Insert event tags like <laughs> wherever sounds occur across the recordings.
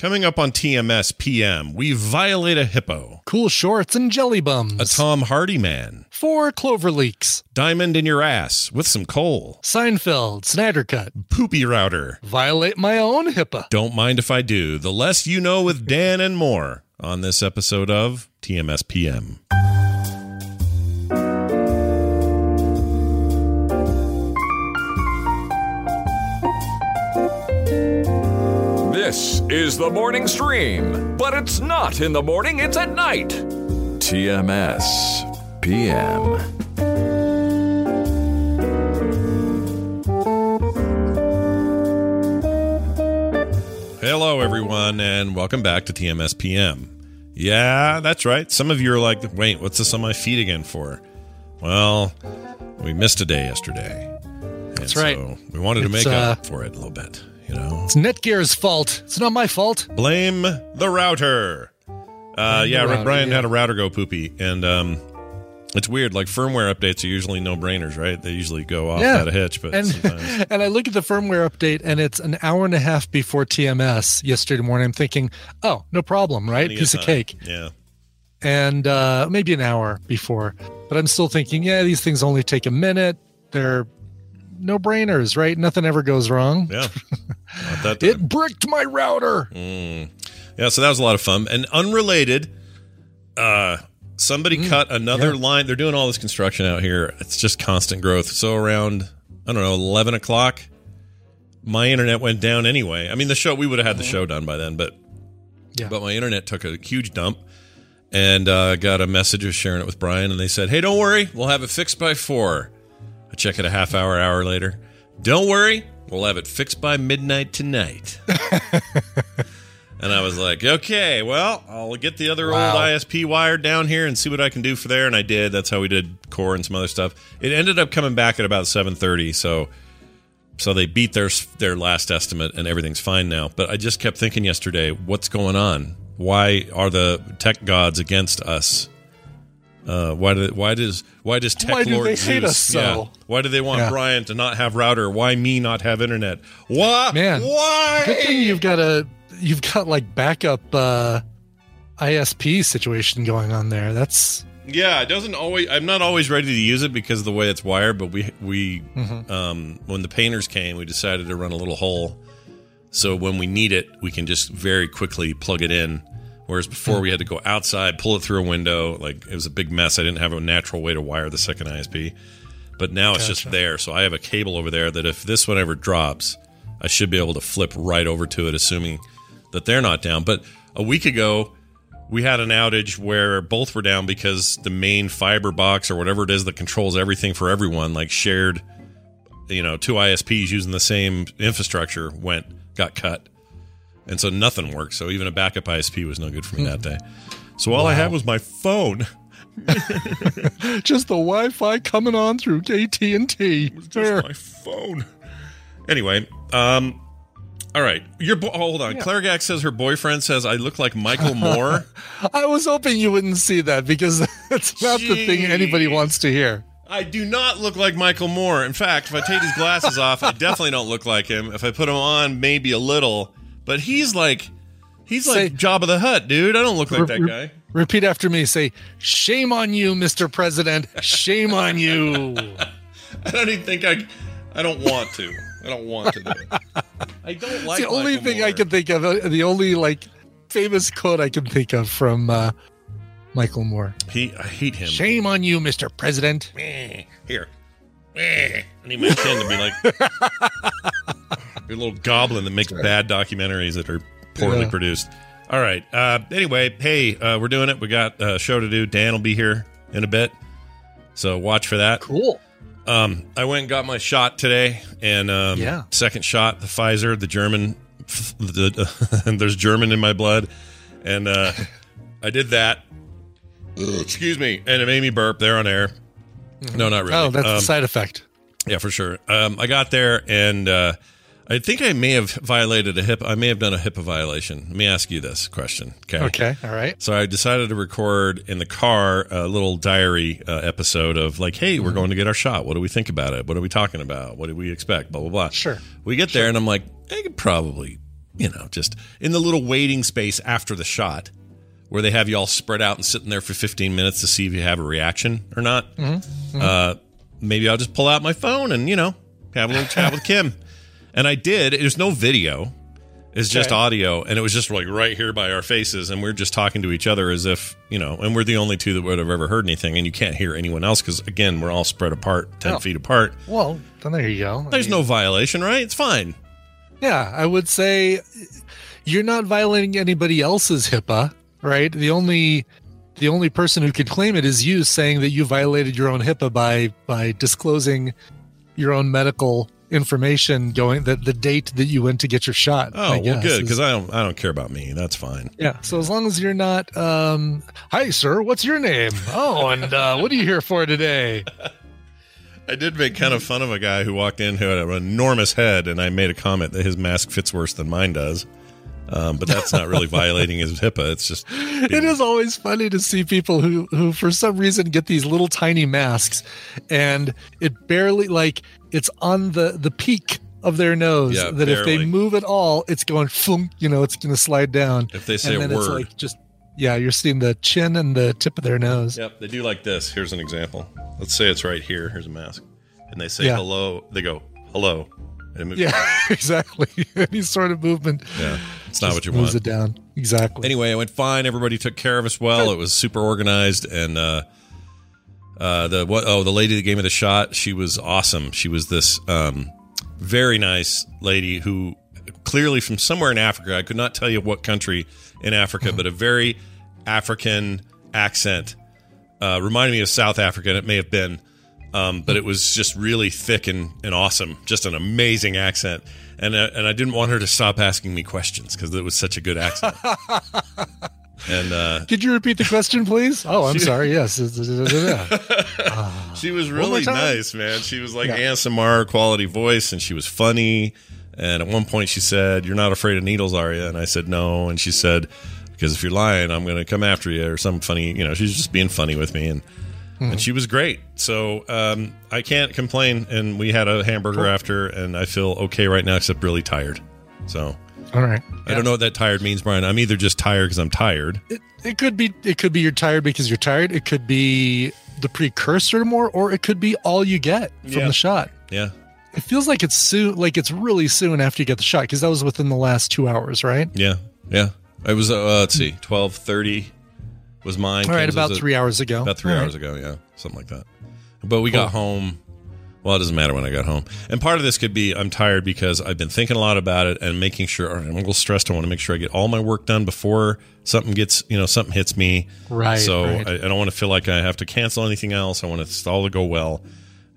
Coming up on TMS PM, we violate a hippo, Cool shorts and jelly bums. a Tom Hardy man, Four clover leaks. diamond in your ass with some coal, Seinfeld, Snyder Cut. poopy router. Violate my own HIPAA. Don't mind if I do. The less you know with Dan and more on this episode of TMS PM. This is the morning stream, but it's not in the morning, it's at night. TMS PM. Hello, everyone, and welcome back to TMS PM. Yeah, that's right. Some of you are like, wait, what's this on my feed again for? Well, we missed a day yesterday. And That's right. So we wanted to It's, make uh, up for it a little bit, you know? It's Netgear's fault. It's not my fault. Blame the router. Uh, yeah, router, Brian yeah. had a router go poopy, and um, it's weird. Like firmware updates are usually no brainers, right? They usually go off Yeah. at a hitch, but And sometimes. <laughs> and I look at the firmware update and it's an hour and a half before TMS yesterday morning. I'm thinking, oh, no problem, right? plenty Piece of time. cake. Yeah. And uh, maybe an hour before. But I'm still thinking, yeah, these things only take a minute. They're no brainers, right? Nothing ever goes wrong. Yeah. <laughs> It bricked my router. Mm. Yeah, so that was a lot of fun. And unrelated, uh, somebody cut another Mm, yeah. line. They're doing all this construction out here. It's just constant growth. So around, I don't know, 11 o'clock, my internet went down anyway. I mean, the show, we would have had the show done by then, but Yeah. but my internet took a huge dump and uh, got a message of sharing it with Brian, and they said, "Hey, don't worry, we'll have it fixed by four. I check it a half hour, hour later. Don't worry, we'll have it fixed by midnight tonight. <laughs> and I was like, okay, well, I'll get the other Wow. old ISP wired down here and see what I can do for there. And I did. That's how we did core and some other stuff. It ended up coming back at about seven thirty, so so they beat their their last estimate and everything's fine now. But I just kept thinking yesterday, what's going on? Why are the tech gods against us? Uh, why do why does why does tech Why do they Zeus, hate us so? Yeah. why do they want Yeah. Brian to not have router? Why me not have internet? Why Man, Why? Good thing you've got a you've got like backup uh ISP situation going on there. That's Yeah, it doesn't always. I'm not always ready to use it because of the way it's wired. But we we Mm-hmm. um, when the painters came, we decided to run a little hole, so when we need it, we can just very quickly plug it in. Whereas before we had to go outside, pull it through a window. Like it was a big mess. I didn't have a natural way to wire the second ISP. But now it's just there. So I have a cable over there that if this one ever drops, I should be able to flip right over to it, assuming that they're not down. But a week ago, we had an outage where both were down because the main fiber box or whatever it is that controls everything for everyone, like shared, you know, two ISPs using the same infrastructure, went got cut, and so nothing worked. So even a backup ISP was no good for me that <laughs> day. So all I had was my phone. <laughs> just the Wi-Fi coming on through AT and T. Just my phone. Anyway, um, All right, your bo- hold on. Claire Gack says her boyfriend says I look like Michael Moore. <laughs> I was hoping you wouldn't see that because that's not the thing anybody wants to hear. I do not look like Michael Moore. In fact, if I take these glasses off, I definitely don't look like him. If I put them on, maybe a little. But he's like, he's like Jabba the Hutt, dude. I don't look like Re- that guy. Repeat after me. Say, "Shame on you, Mr. President. Shame on you." <laughs> I don't even think I. I don't want to. I don't want to do it. I don't like it's the only Michael thing I can think of. uh, The only like famous quote I can think of from uh, Michael Moore. He, I hate him. Shame on you, Mr. President. Here. I need my chin to be like <laughs> a little goblin that makes bad documentaries that are poorly Yeah. produced. All right. Uh, anyway, hey, uh, we're doing it. We got a show to do. Dan will be here in a bit, so watch for that. Cool. Um, I went and got my shot today, and um, Yeah. second shot, the Pfizer, the German. <laughs> The, <laughs> there's German in my blood, and uh, <laughs> I did that. Excuse me, and it made me burp there on air. No, not really. Oh, that's Um, the side effect. yeah, for sure. Um, I got there, and uh, I think I may have violated a HIPAA. I may have done a HIPAA violation. Let me ask you this question. Okay. Okay. All right. So I decided to record in the car a little diary uh, episode of like, hey, Mm-hmm. we're going to get our shot. What do we think about it? What are we talking about? What do we expect? Blah blah blah. Sure. We get there and I'm like, I could probably, you know, just in the little waiting space after the shot, where they have you all spread out and sitting there for 15 minutes to see if you have a reaction or not. Mm-hmm. Uh, maybe I'll just pull out my phone and you know have a little chat with Kim. <laughs> And I did. There's no video. It's just Okay. audio, and it was just like right here by our faces, and we're just talking to each other as if you know, and we're the only two that would have ever heard anything, and you can't hear anyone else because again, we're all spread apart, ten Oh. feet apart. Well, then there you go. I There's mean, no violation, right? It's fine. Yeah, I would say you're not violating anybody else's HIPAA, right? The only the only person who could claim it is you saying that you violated your own HIPAA by by disclosing your own medical information going that the date that you went to get your shot. Oh, I well, guess, good because I don't, I don't care about me. That's fine. yeah. So as long as you're not, um, hi sir, what's your name? Oh, and uh, what are you here for today? <laughs> I did make kind of fun of a guy who walked in who had an enormous head, and I made a comment that his mask fits worse than mine does. Um, but that's not really violating his HIPAA. It's just <laughs> it is always funny to see people who who for some reason get these little tiny masks and it barely like it's on the the peak of their nose Yeah, that if they move at all it's going flunk you know it's going to slide down If they say and a then it's word. like just yeah you're seeing the chin and the tip of their nose Yep, they do like this. Here's an example. Let's say it's right here. Here's a mask, and they say Yeah. hello. They go hello, and it moves. yeah <laughs> exactly <laughs> any sort of movement yeah. It's not what you want. it down exactly Anyway, it went fine. Everybody took care of us well. It was super organized, and uh, uh, the what? Oh, the lady that gave me the shot. She was awesome. She was this um, very nice lady who clearly from somewhere in Africa. I could not tell you what country in Africa, but a very African accent. Uh, reminded me of South Africa. and It may have been, um, but it was just really thick and, and awesome. Just an amazing accent. And uh, and I didn't want her to stop asking me questions because it was such a good accent. <laughs> and uh, could you repeat the question please oh i'm She- sorry yes <laughs> she was really nice, man. She was like Yeah. ASMR quality voice, and she was funny. And at one point, she said, "You're not afraid of needles, are you?" And I said, "No." And she said, "Because if you're lying, I'm going to come after you," or some funny. You know, she's just being funny with me, and Hmm. and she was great. So um, I can't complain. And we had a hamburger after, and I feel okay right now, except really tired. So all right I don't know what that tired means, Brian. I'm either just tired because I'm tired. it, it could be it could be you're tired because you're tired it could be the precursor more or it could be all you get from Yeah. the shot Yeah, it feels like it's soon like it's really soon after you get the shot because that was within the last two hours right yeah, yeah. It was uh, let's see, twelve thirty was mine. all right Kim's about was at- three hours ago About three All right. hours ago, yeah, something like that. But we got home. Well, it doesn't matter when I got home. And part of this could be I'm tired because I've been thinking a lot about it and making sure. All right, I'm a little stressed. I want to make sure I get all my work done before something gets, you know, something hits me. Right, So right. I, I don't want to feel like I have to cancel anything else. I want it all to go well.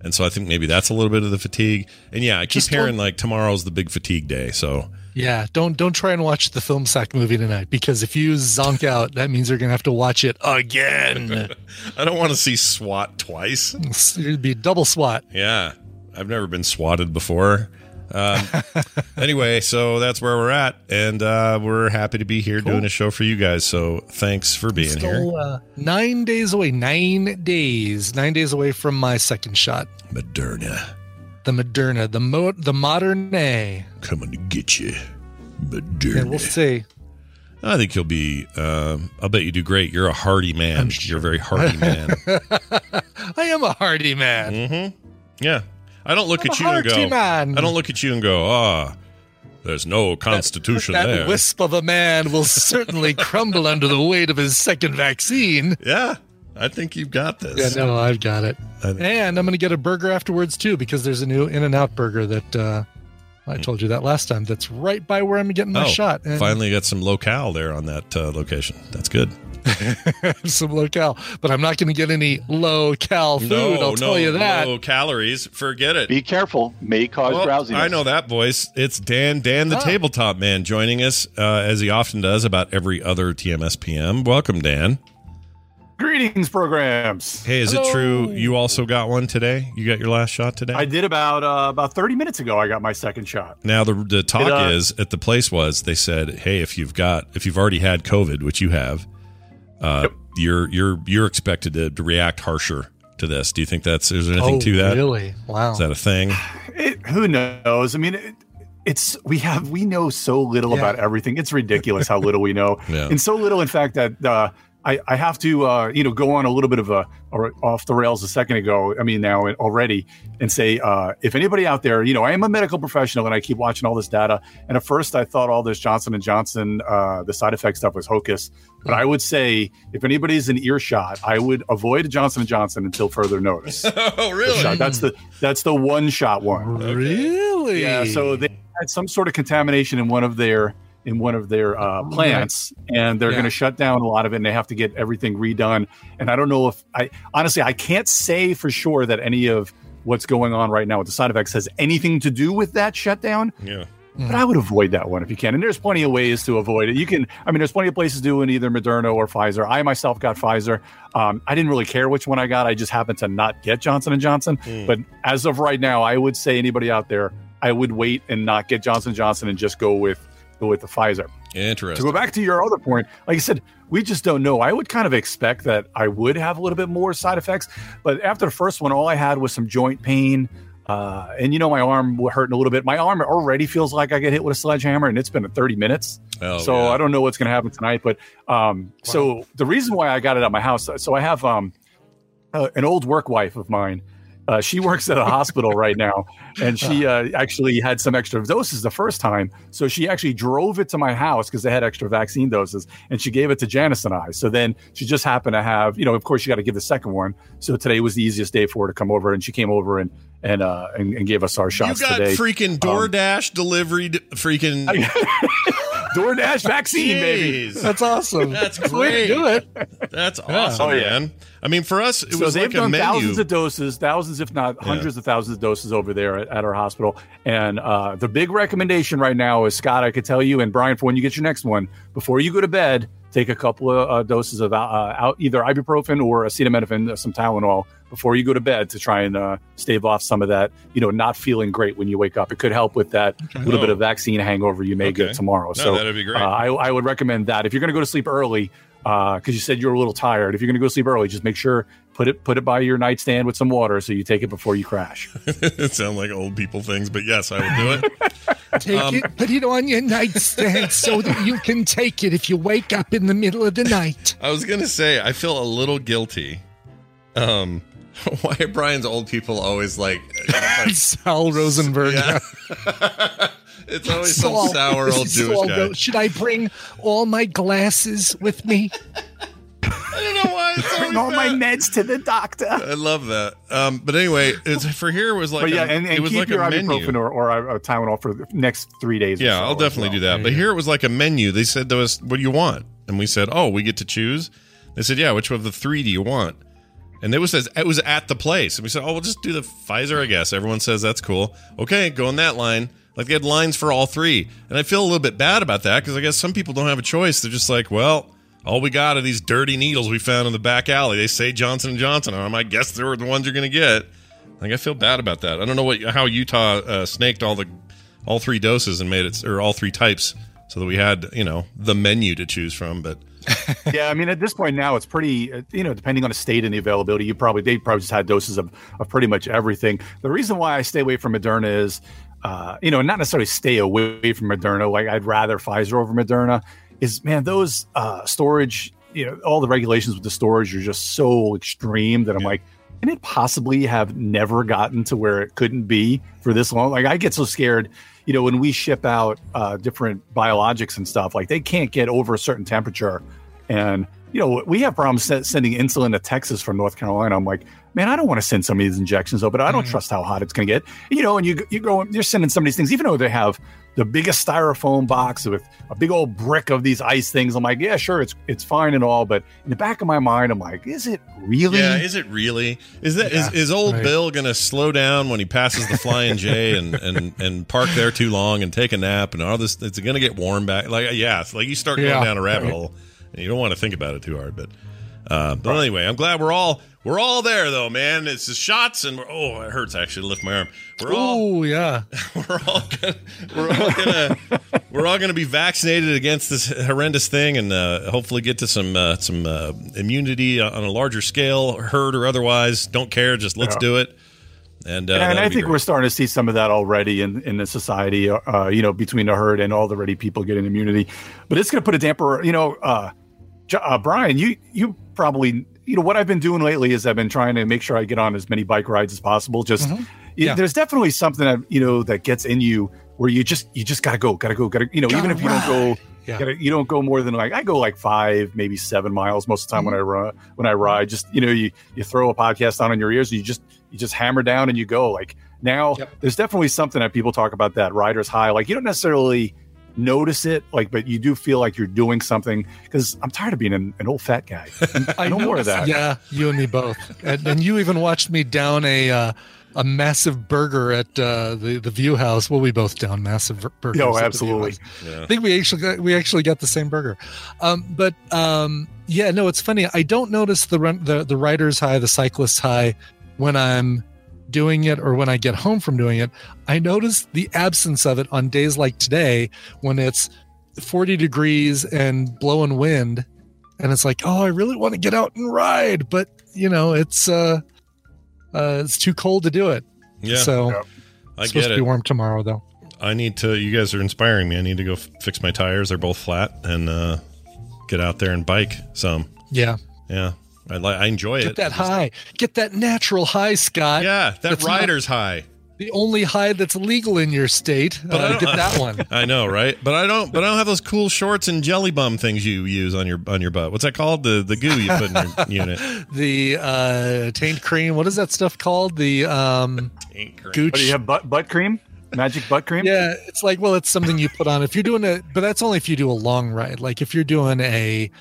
And so I think maybe that's a little bit of the fatigue. And yeah, I keep Just hearing like tomorrow's the big fatigue day. So yeah don't don't try and watch the film sack movie tonight because if you zonk out that means you're gonna have to watch it again <laughs> I don't want to see SWAT twice. it'd be double swat Yeah, I've never been swatted before. Um, <laughs> anyway, so that's where we're at, and uh, we're happy to be here doing a show for you guys. So thanks for being here. Uh, nine days away. Nine days. Nine days away from my second shot. Moderna The Moderna, the mo- the modern A. coming to get you. Moderna. And we'll see. I think you'll be. Um, I'll bet you do great. You're a hardy man. You're a very hardy man. <laughs> I am a hardy man. mm-hmm. Yeah. I don't look I'm at you and go. man. I don't look at you and go. Ah, there's no constitution that there. wisp of a man will certainly <laughs> crumble under the weight of his second vaccine. yeah, I think you've got this. Yeah, no, I've got it. And I'm going to get a burger afterwards too because there's a new In and Out burger that uh, I told you that last time. That's right by where I'm getting my oh, shot. And finally got some locale there on that uh, location. That's good. <laughs> some local, but I'm not going to get any low cal food. no, I'll tell you that. No calories. Forget it. Be careful, may cause Well, drowsiness. I know that voice. It's Dan, Dan the Ah. tabletop man, joining us uh, as he often does about every other TMS PM. Welcome, Dan. Greetings, programs. Hey, is Hello. it true you also got one today? You got your last shot today? I did about uh, about 30 minutes ago. I got my second shot. now the the talk It, uh, is at the place was they said, hey, if you've got if you've already had COVID, which you have, uh, you're you're you're expected to, to react harsher to this. Do you think that's is there anything oh, to that? Really? Wow. Is that a thing? It, who knows? I mean, it, it's we have we know so little Yeah. about everything. It's ridiculous how little we know, <laughs> Yeah. and so little, in fact, that uh, I I have to uh, you know go on a little bit of a or off the rails a second ago. I mean now already, and say uh, if anybody out there, you know, I am a medical professional and I keep watching all this data. And at first, I thought all this Johnson and Johnson uh, the side effect stuff was hocus, but I would say if anybody's in earshot, I would avoid Johnson and Johnson until further notice. <laughs> oh, shot. That's the that's the one shot one. Really? Yeah. So they had some sort of contamination in one of their in one of their uh, plants, and they're Yeah. going to shut down a lot of it, and they have to get everything redone. And I don't know if I honestly I can't say for sure that any of what's going on right now with the side effects has anything to do with that shutdown. Yeah. But I would avoid that one if you can. And there's plenty of ways to avoid it. You can, I mean, there's plenty of places doing either Moderna or Pfizer. I myself got Pfizer. Um, I didn't really care which one I got. I just happened to not get Johnson and Johnson. But as of right now, I would say anybody out there, I would wait and not get Johnson Johnson and just go with go with the Pfizer. Interesting. To go back to your other point, like I said, we just don't know. I would kind of expect that I would have a little bit more side effects, but after the first one, all I had was some joint pain. Uh, and you know, my arm wa- hurting a little bit. My arm already feels like I get hit with a sledgehammer, and it's been 30 minutes. Oh, so yeah. I don't know what's going to happen tonight. But um, so the reason why I got it at my house, so I have um, uh, an old work wife of mine. Uh, she works at a hospital right now, and she <laughs> uh, actually had some extra doses the first time. So she actually drove it to my house because they had extra vaccine doses, and she gave it to Janice and I. So then she just happened to have, you know, of course, you got to give the second one. So today was the easiest day for her to come over, and she came over and and uh, and, and gave us our You shots got today. freaking DoorDash delivered freaking. <laughs> DoorDash vaccine, baby. That's awesome. That's great. do it. That's awesome, Oh, yeah. man. I mean, for us, it so was they've like a done thousands of doses, thousands, if not hundreds of thousands of doses over there at, at our hospital. And uh, the big recommendation right now is Scott. I could tell you, and Brian, for when you get your next one, before you go to bed, take a couple of uh, doses of uh, out, either ibuprofen or acetaminophen, uh, some Tylenol, before you go to bed to try and uh, stave off some of that. You know, not feeling great when you wake up. It could help with that little bit Oh. of vaccine hangover you may Okay. get tomorrow. No, so that'd be great. Uh, I, I would recommend that if you're going to go to sleep early. Because you said you're a little tired. If you're going to go sleep early, just make sure put it put it by your nightstand with some water so you take it before you crash. <laughs> it sounds like old people things, but yes, I would do it. <laughs> Take Um, it, put it on your nightstand so that you can take it if you wake up in the middle of the night. I was gonna say I feel a little guilty. Um, <laughs> why are Brian's old people always like? like Sal Rosenberg. yeah. It's always some Saul- sour old Jewish Saul guy. Should I bring all my glasses with me? I don't know why. It's always Bring all my meds to the doctor. I love that. Um, but anyway, it's for here it was like but yeah, a, and, it was keep like your a ibuprofen menu. or, or a Tylenol for the next three days. or Yeah, so I'll definitely well. do that. But here it was like a menu. They said to us, "What do you want?" And we said, "Oh, we get to choose." They said, "Yeah, which of the three do you want?" And it was says it was at the place, and we said, "Oh, we'll just do the Pfizer, I guess." Everyone says that's cool. Okay, go in that line. Like they had lines for all three, and I feel a little bit bad about that because I guess some people don't have a choice. They're just like, "Well, all we got are these dirty needles we found in the back alley." They say Johnson and Johnson on them. I guess they were the ones you're going to get. Like I feel bad about that. I don't know what how Utah uh, snaked all the all three doses and made it or all three types so that we had you know the menu to choose from. But <laughs> yeah, I mean, at this point now, it's pretty, uh, you know, depending on the state and the availability, you probably, they probably just had doses of, of pretty much everything. The reason why I stay away from Moderna is, uh, you know, not necessarily stay away from Moderna. Like I'd rather Pfizer over Moderna is, man, those uh, storage, you know, all the regulations with the storage are just so extreme that I'm like, can it possibly have never gotten to where it couldn't be for this long? Like I get so scared you know, when we ship out uh, different biologics and stuff, like they can't get over a certain temperature. And, you know, we have problems sending insulin to Texas from North Carolina. I'm like, man, I don't want to send some of these injections though, but I don't mm. trust how hot it's going to get. You know, and you you go, you're sending some of these things, even though they have the biggest styrofoam box with a big old brick of these ice things. I'm like, yeah, sure, it's it's fine and all, but in the back of my mind, I'm like, is it really? Yeah, is it really? Is that yeah, is, is old right. Bill going to slow down when he passes the Flying J and and and park there too long and take a nap and all this? It's going to get warm back. Like, yeah, it's like you start going yeah, down a rabbit right. hole, and you don't want to think about it too hard, but. Uh, but anyway, I'm glad we're all we're all there though, man. It's the shots, and oh, it hurts actually to lift my arm. We're all, oh yeah, <laughs> we're all gonna, we're all gonna we're all gonna be vaccinated against this horrendous thing, and uh, hopefully get to some uh, some uh, immunity on a larger scale, herd or otherwise. Don't care, just let's yeah. do it. And, uh, and I think we're starting to see some of that already in, in the society, uh, you know, between the herd and all the already people getting immunity. But it's going to put a damper, you know, uh, uh, Brian, you you probably you know what I've been doing lately is I've been trying to make sure I get on as many bike rides as possible. Just mm-hmm. yeah. there's definitely something that you know that gets in you where you just you just gotta go, gotta go, gotta you know gotta even if you ride. don't go. Yeah. Gotta, you don't go more than like I go like five, maybe seven miles most of the time mm-hmm. when I run when I ride. Just you know, you you throw a podcast on in your ears, and you just you just hammer down and you go. Like now, yep. there's definitely something that people talk about that rider's high. Like you don't necessarily notice it, like, but you do feel like you're doing something because I'm tired of being an, an old fat guy. <laughs> I know more of that. Yeah, you and me both. And, and you even watched me down a uh, a massive burger at uh, the the View House. Well, we both down massive burgers. Oh, absolutely. Yeah. I think we actually got, we actually got the same burger. Um, but um, yeah, no, it's funny. I don't notice the the the rider's high, the cyclist's high when I'm doing it or when I get home from doing it, I notice the absence of it on days like today when it's 40 degrees and blowing wind. And it's like, oh, I really want to get out and ride, but you know, it's uh, uh it's too cold to do it. Yeah. So yeah. I get it. to be warm tomorrow though. I need to you guys are inspiring me. I need to go f- fix my tires. They're both flat and uh get out there and bike some. Yeah. Yeah. I like. I enjoy it. Get it. that high. Get that natural high, Scott. Yeah, that rider's high. The only high that's legal in your state. But uh, get that one. <laughs> I know, right? But I don't. But I don't have those cool shorts and jelly bum things you use on your on your butt. What's that called? The the goo you put in your <laughs> unit. The uh, taint cream. What is that stuff called? The um, taint cream. Gooch. What, do you have butt butt cream? Magic butt cream? Yeah, it's like well, it's something you put on if you're doing a, but that's only if you do a long ride. Like if you're doing a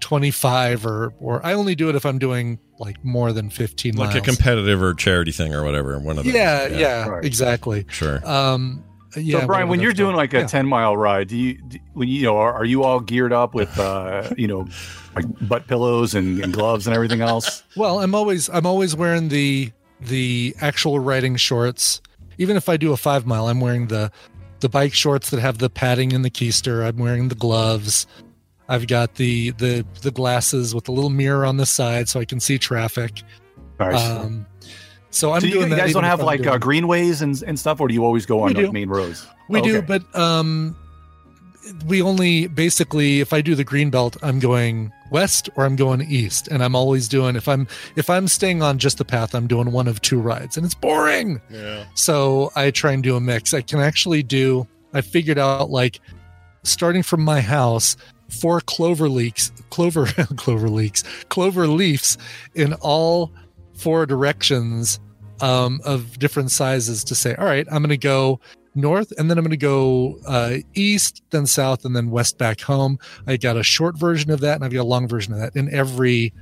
25 or or I only do it if I'm doing like more than 15 like miles. a competitive or charity thing or whatever one of those. Yeah yeah, yeah right. exactly. Sure. Um yeah so brian when you're doing like a yeah. 10 mile ride do you do, when you know are, are, you all geared up with uh <laughs> you know like butt pillows and, and gloves and everything else? Well i'm always i'm always wearing the the actual riding shorts. Even if i do a five mile i'm wearing the the bike shorts that have the padding and the keister. I'm wearing the gloves I've got the the the glasses with the little mirror on the side so I can see traffic. Nice. Um, so I'm so doing. You guys don't have like uh, greenways and, and stuff, or do you always go on like, main roads? We do, but um, we only basically if I do the green belt, I'm going west or I'm going east, and I'm always doing if I'm if I'm staying on just the path, I'm doing one of two rides, and it's boring. Yeah. So I try and do a mix. I can actually do. I figured out like starting from my house four clover leaks, clover, <laughs> clover leaks, clover leaves in all four directions um, of different sizes to say, all right, I'm going to go north and then I'm going to go uh, east, then south, and then west back home. I got a short version of that and I've got a long version of that in every.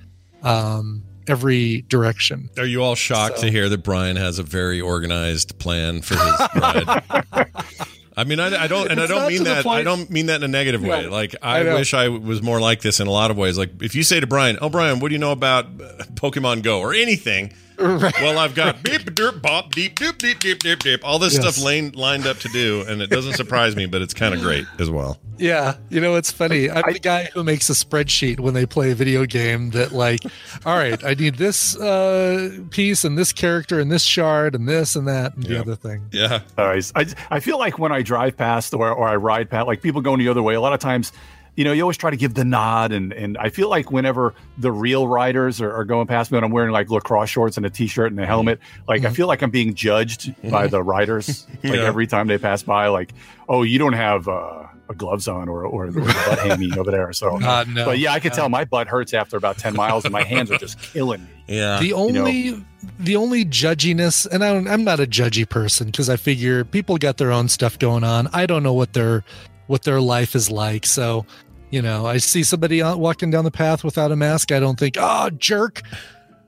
Um, every direction. Are you all shocked so. to hear that Brian has a very organized plan for his <laughs> ride? <laughs> I mean, I, I don't, and it's I don't mean that. I don't mean that in a negative way. Like, I, I wish I was more like this in a lot of ways. Like, if you say to Brian, "Oh, Brian, what do you know about Pokemon Go or anything?" Well, I've got beep derp bop deep doop deep deep deep deep all this Yes. stuff lane, lined up to do, and it doesn't surprise me, but it's kind of great as well. Yeah, you know it's funny. I'm the guy who makes a spreadsheet when they play a video game that like, <laughs> all right, I need this uh, piece and this character and this shard and this and that and the other thing. Yeah, Alright. I, I feel like when I drive past or, or I ride past, like people going the other way, a lot of times, you know, you always try to give the nod. And, and I feel like whenever the real riders are, are going past me and I'm wearing like lacrosse shorts and a t shirt and a helmet, like I feel like I'm being judged by the <laughs> riders. Like Yeah. every time they pass by, like, oh, you don't have uh, a gloves on or, or, the butt hammy over there. So, <laughs> Uh, no. but yeah, I can tell my butt hurts after about 10 miles and my <laughs> hands are just killing me. yeah. the only the only judginess and I don't, i'm not a judgy person because i figure people got their own stuff going on i don't know what their what their life is like so you know i see somebody walking down the path without a mask. I don't think oh jerk.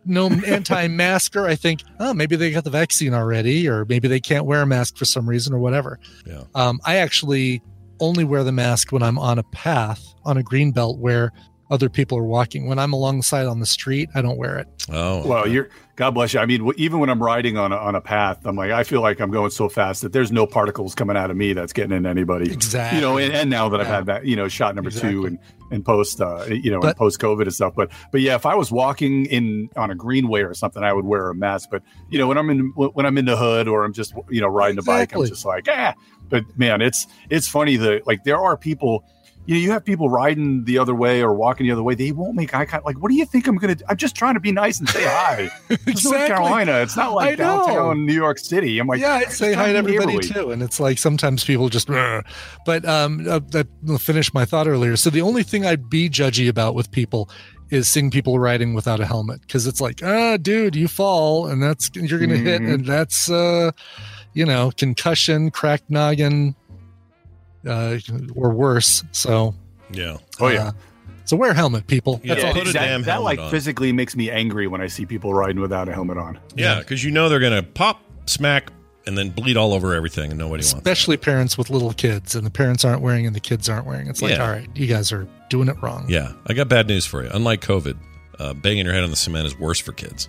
No <laughs> anti-masker. I think oh maybe they got the vaccine already or maybe they can't wear a mask for some reason or whatever. Yeah. um, i actually only wear the mask when i'm on a path on a green belt where other people are walking. When i'm alongside on the street i don't wear it. Oh, Well, you're God bless you. I mean, even when I'm riding on a, on a path, I'm like, I feel like I'm going so fast that there's no particles coming out of me that's getting into anybody. Exactly. You know, and, and now that I've had that, you know, shot number two and and post, uh, you know, and post COVID and stuff. But but yeah, if I was walking in on a greenway or something, I would wear a mask. But you know, when I'm in when I'm in the hood or I'm just you know riding a bike, I'm just like, ah. But man, it's it's funny that like there are people. You know, you have people riding the other way or walking the other way. They won't make eye contact. Like, what do you think I'm gonna? do? I'm just trying to be nice and say <laughs> hi. It's North Carolina. It's not like I downtown New York City. I'm like, yeah, I'd say hi to everybody neighborly. too, and it's like sometimes people just. "Ugh." But um, uh, that will finish my thought earlier. So the only thing I'd be judgy about with people is seeing people riding without a helmet because it's like, ah, dude, you fall and that's you're gonna hit, Mhm. and that's uh, you know, concussion, cracked noggin, uh, or worse. So yeah. Oh yeah. uh, so wear a helmet, people. Yeah, all. put a that, damn that like on. physically makes me angry when I see people riding without a helmet on. Yeah, because you know they're gonna pop, smack, and then bleed all over everything, and nobody wants. that. Especially parents with little kids, and the parents aren't wearing and the kids aren't wearing. It's like, Yeah. all right, you guys are doing it wrong. Yeah, I got bad news for you. Unlike COVID, uh, banging your head on the cement is worse for kids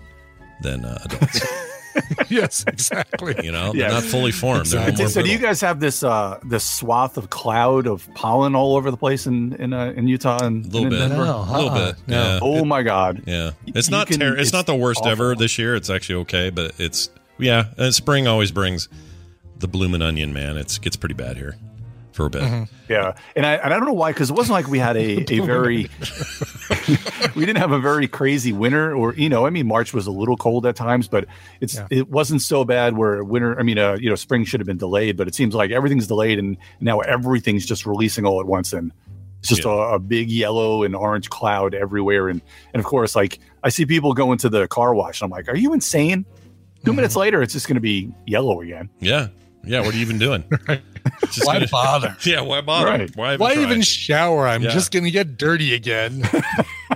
than uh, adults. <laughs> <laughs> yes, exactly. you know, Yeah. they're not fully formed. They're Exactly. so more do you guys have this uh this swath of cloud of pollen all over the place in in uh, in Utah and A little and in bit, Denver? No, a little bit. no. Yeah, Oh my god. yeah. It's you not can- ter- it's, it's not the worst awful. ever this year. It's actually okay, but it's yeah. And spring always brings the blooming onion, man. It's gets pretty bad here for a bit. Mm-hmm. Yeah, and I and I don't know why because it wasn't like we had a <laughs> a very <laughs> we didn't have a very crazy winter or you know I mean March was a little cold at times but it's Yeah. it wasn't so bad where winter I mean uh, you know spring should have been delayed but it seems like everything's delayed and now everything's just releasing all at once and it's just Yeah. a, a big yellow and orange cloud everywhere and and of course like I see people going to the car wash and I'm like are you insane 2 minutes later it's just going to be yellow again Yeah, yeah. What are you even doing? Just <laughs> <laughs> Why gonna- bother? <laughs> Yeah, why bother? Right. Why even Why even shower? I'm Yeah. just going to get dirty again. <laughs>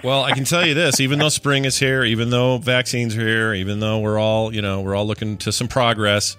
Well, I can tell you this: even though spring is here, even though vaccines are here, even though we're all, you know, we're all looking to some progress,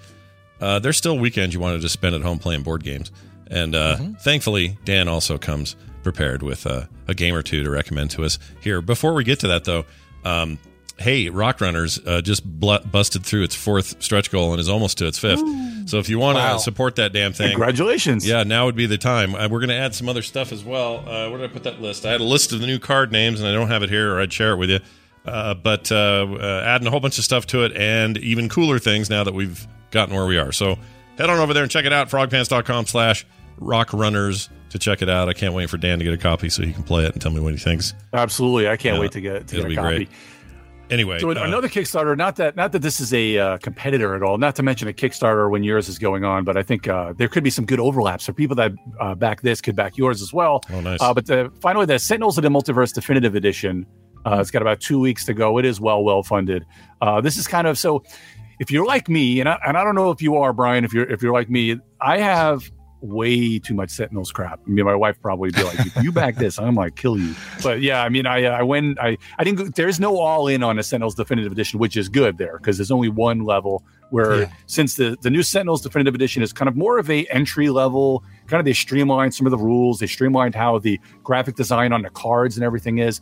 uh, there's still weekends you want to just spend at home playing board games. And uh, thankfully, Dan also comes prepared with uh, a game or two to recommend to us here. Before we get to that, though, um, hey, Rock Runners uh, just bl- busted through its fourth stretch goal and is almost to its fifth. So if you want to Wow. support that damn thing, congratulations yeah, now would be the time. Uh, we're going to add some other stuff as well. Uh, where did I put that list? I had a list of the new card names, and I don't have it here, or I'd share it with you. Uh, but uh, uh, adding a whole bunch of stuff to it, and even cooler things now that we've gotten where we are. So head on over there and check it out. Frogpants.com slash rock runners to check it out. I can't wait for Dan to get a copy so he can play it and tell me what he thinks. absolutely I can't Yeah, wait to get to it'll get be a copy great. Anyway, So uh, another Kickstarter, not that not that this is a uh, competitor at all, not to mention a Kickstarter when yours is going on, but I think uh, there could be some good overlaps. So people that uh, back this could back yours as well. Oh, nice. Uh, but the, finally, the Sentinels of the Multiverse Definitive Edition. Uh, it's got about two weeks to go. It is well well funded. Uh, this is kind of so. If you're like me, and I, and I don't know if you are, Brian, if you're if you're like me, I have way too much Sentinels crap. I mean, my wife probably be like, "If you back this, I'm like kill you." But yeah, I mean, I I went I I didn't. There's no all in on a Sentinels Definitive Edition, which is good there because there's only one level. Where Yeah. since the the new Sentinels Definitive Edition is kind of more of a entry level, kind of they streamlined some of the rules. They streamlined how the graphic design on the cards and everything is.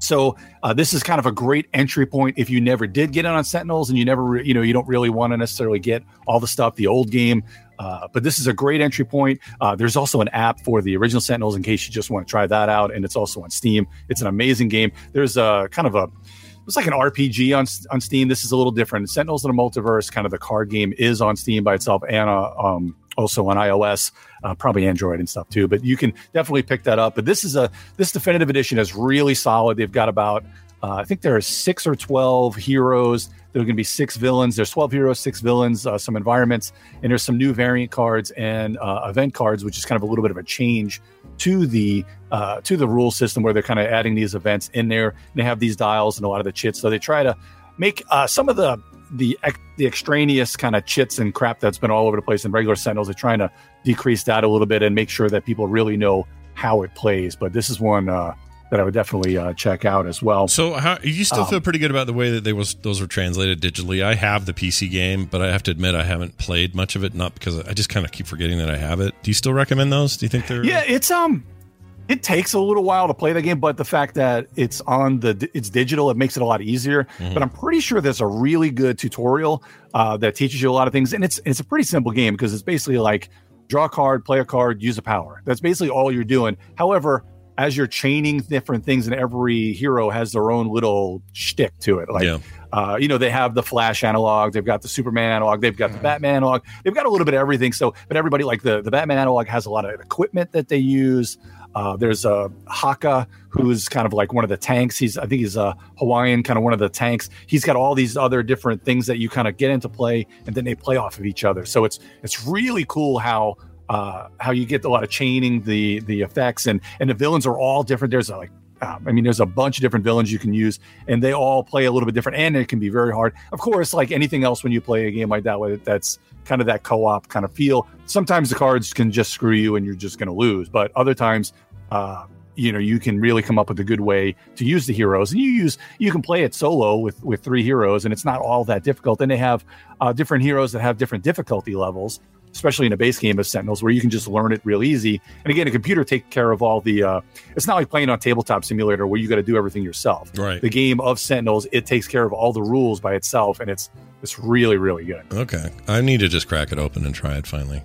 So uh, this is kind of a great entry point if you never did get in on Sentinels and you never, re- you know, you don't really want to necessarily get all the stuff, the old game. Uh, but this is a great entry point. Uh, there's also an app for the original Sentinels in case you just want to try that out, and it's also on Steam. It's an amazing game. There's a kind of a it's like an RPG on on Steam. This is a little different. Sentinels in a Multiverse, kind of the card game, is on Steam by itself and uh, um, also on iOS, uh, probably Android and stuff too. But you can definitely pick that up. But this is a this definitive edition is really solid. They've got about uh, I think there are six or twelve heroes. There are going to be six villains. There's twelve heroes, six villains, uh, some environments, and there's some new variant cards and uh, event cards, which is kind of a little bit of a change to the uh, to the rule system where they're kind of adding these events in there. They have these dials and a lot of the chits, so they try to make uh, some of the the the extraneous kind of chits and crap that's been all over the place in regular Sentinels. They're trying to decrease that a little bit and make sure that people really know how it plays. But this is one uh, that I would definitely uh, check out as well. So, how you still Um, feel pretty good about the way that they was those were translated digitally? I have the PC game, but I have to admit I haven't played much of it. Not because I just kind of keep forgetting that I have it. Do you still recommend those? Do you think they're Yeah, it's um, it takes a little while to play the game, but the fact that it's on the it's digital, it makes it a lot easier. But I'm pretty sure there's a really good tutorial uh, that teaches you a lot of things, and it's it's a pretty simple game because it's basically like draw a card, play a card, use a power. That's basically all you're doing. However, as you're chaining different things, and every hero has their own little shtick to it, like. Yeah. Uh, you know, they have the Flash analog, they've got the Superman analog, they've got the Batman analog, they've got a little bit of everything. So, but everybody like the the Batman analog has a lot of equipment that they use. Uh, there's a Haka who's kind of like one of the tanks. He's I think he's a Hawaiian, kind of one of the tanks. He's got all these other different things that you kind of get into play, and then they play off of each other. So it's it's really cool how uh, how you get a lot of chaining the the effects and and the villains are all different. There's like um, I mean, there's a bunch of different villains you can use, and they all play a little bit different, and it can be very hard. Of course, like anything else, when you play a game like that, that's kind of that co-op kind of feel. Sometimes the cards can just screw you, and you're just going to lose. But other times, uh, you know, you can really come up with a good way to use the heroes, and you use you can play it solo with with three heroes, and it's not all that difficult. And they have uh, different heroes that have different difficulty levels especially in a base game of Sentinels, where you can just learn it real easy. And again, a computer takes care of all the. Uh, it's not like playing on tabletop simulator where you got to do everything yourself. Right. The game of Sentinels, it takes care of all the rules by itself, and it's it's really really good. Okay, I need to just crack it open and try it finally.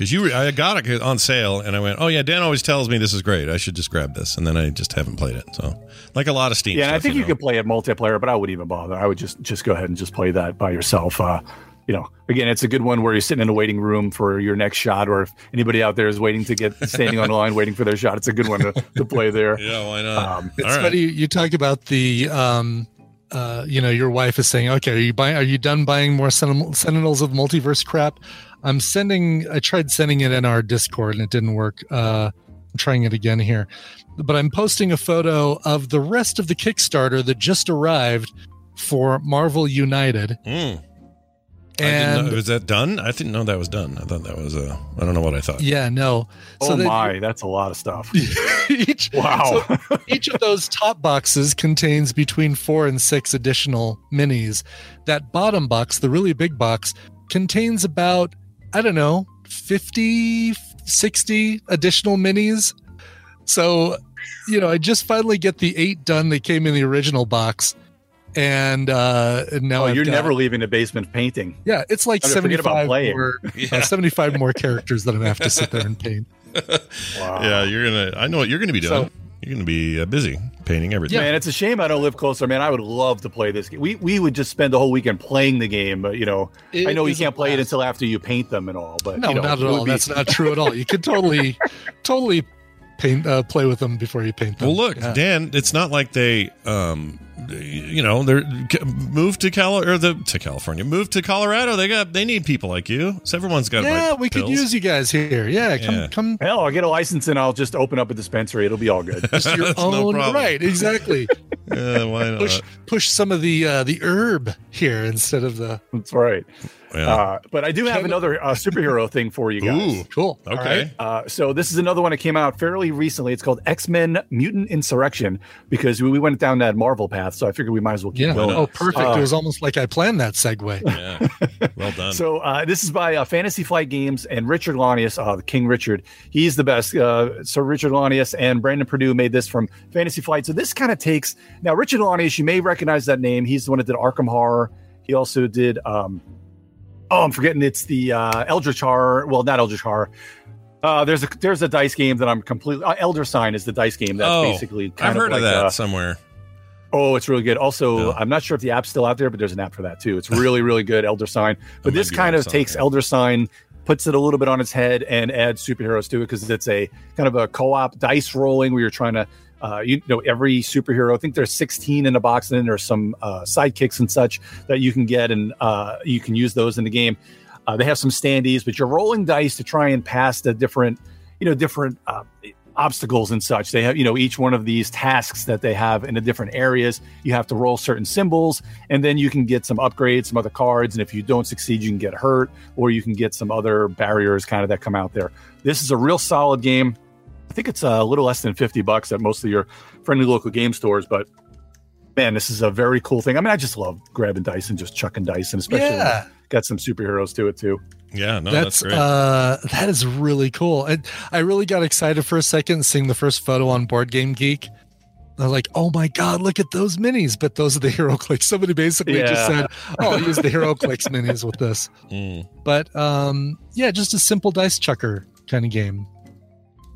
Because you, I got it on sale, and I went, "Oh yeah, Dan always tells me this is great. I should just grab this." And then I just haven't played it. So, like a lot of Steam. Yeah, and I think you, know. could play it multiplayer, but I wouldn't even bother. I would just just go ahead and just play that by yourself. Uh, you know, again, it's a good one where you're sitting in a waiting room for your next shot, or if anybody out there is waiting to get standing on the line waiting for their shot, it's a good one to, to play there. Yeah, why not? Um, It's All right. funny you, you talk about the um uh you know your wife is saying okay are you buying are you done buying more Sentinel- sentinels of multiverse crap i'm sending i tried sending it in our discord and it didn't work uh i'm trying it again here but i'm posting a photo of the rest of the kickstarter that just arrived for marvel united Mm. I didn't and know, was that done? I didn't know that was done. I thought that was uh, I don't know what I thought. yeah no oh they- my, that's a lot of stuff. <laughs> each Wow. so each of those top boxes contains between four and six additional minis. That bottom box, the really big box, contains about, I don't know, 50, 60 additional minis. So, you know, I just finally get the eight done that came in the original box. And uh and now oh, you're got- never leaving the basement painting. yeah, it's like Oh, forget about 75 more, <laughs> Yeah. uh, 75 more characters that I'm gonna have to sit there and paint. <laughs> Wow. Yeah, you're gonna. I know what you're gonna be doing. So- you're gonna be uh, busy painting everything. Man, it's a shame I don't live closer. Man, I would love to play this game. We we would just spend the whole weekend playing the game, but you know, It I know you can't play it until after you paint them and all. But No, you know, not at all. be- That's not true at all. You could totally, <laughs> totally paint, uh, play with them before you paint them. Well, look, Yeah. Dan. It's not like they, um, you know, they're moved to Cal or the to California, moved to Colorado. They got they need people like you. So everyone's got. yeah, right we could use you guys here. Yeah, come, Yeah. come, Hell, I'll get a license and I'll just open up a dispensary. It'll be all good. <laughs> just your That's no own problem. right. Exactly. <laughs> Yeah, why not? push, push some of the uh, the herb here instead of the. That's right. Yeah. Uh, but I do have another uh, superhero thing for you guys. Ooh. Cool. Okay. right. Uh, so this is another one that came out fairly recently. It's called X Men Mutant Insurrection because we, we went down that Marvel path. So I figured we might as well keep Yeah. going. Oh, perfect. Uh, it was almost like I planned that segue. <laughs> Yeah. Well done. So uh, this is by uh, Fantasy Flight Games and Richard Launius, uh, the King Richard. He's the best. Uh, so Richard Launius and Brandon Perdue made this from Fantasy Flight. So this kind of takes now Richard Launius. You may recognize that name. He's the one that did Arkham Horror. He also did. Um, oh, I'm forgetting. It's the uh, Eldritch Horror. Well, not Eldritch Horror. Uh, there's a there's a dice game that I'm completely. Uh, Elder Sign is the dice game that's oh, basically. I've heard of, of that uh, somewhere. Oh, it's really good. Also, Yeah. I'm not sure if the app's still out there, but there's an app for that too. It's <laughs> really, really good. Elder Sign. But this kind of takes something. Elder Sign, puts it a little bit on its head, and adds superheroes to it because it's a kind of a co-op dice rolling where you're trying to, uh, you know, every superhero. I think there's 16 in a box, and then there's some uh, sidekicks and such that you can get, and uh, you can use those in the game. Uh, they have some standees, but you're rolling dice to try and pass the different, you know, different uh, obstacles and such. They have, you know, each one of these tasks that they have in the different areas. You have to roll certain symbols, and then you can get some upgrades, some other cards. And if you don't succeed, you can get hurt, or you can get some other barriers kind of that come out there. This is a real solid game. I think it's a little less than 50 bucks at most of your friendly local game stores, but man, this is a very cool thing. I mean, I just love grabbing dice and just chucking dice, and especially Yeah. got some superheroes to it too. Yeah, no, that's, that's great. uh that is really cool. And I really got excited for a second seeing the first photo on Board Game Geek. I was like, oh my god, look at those minis! But those are the <laughs> HeroClix. Somebody basically just said, "Oh, use the HeroClix minis with this." <laughs> Mm. But um, yeah, just a simple dice chucker kind of game.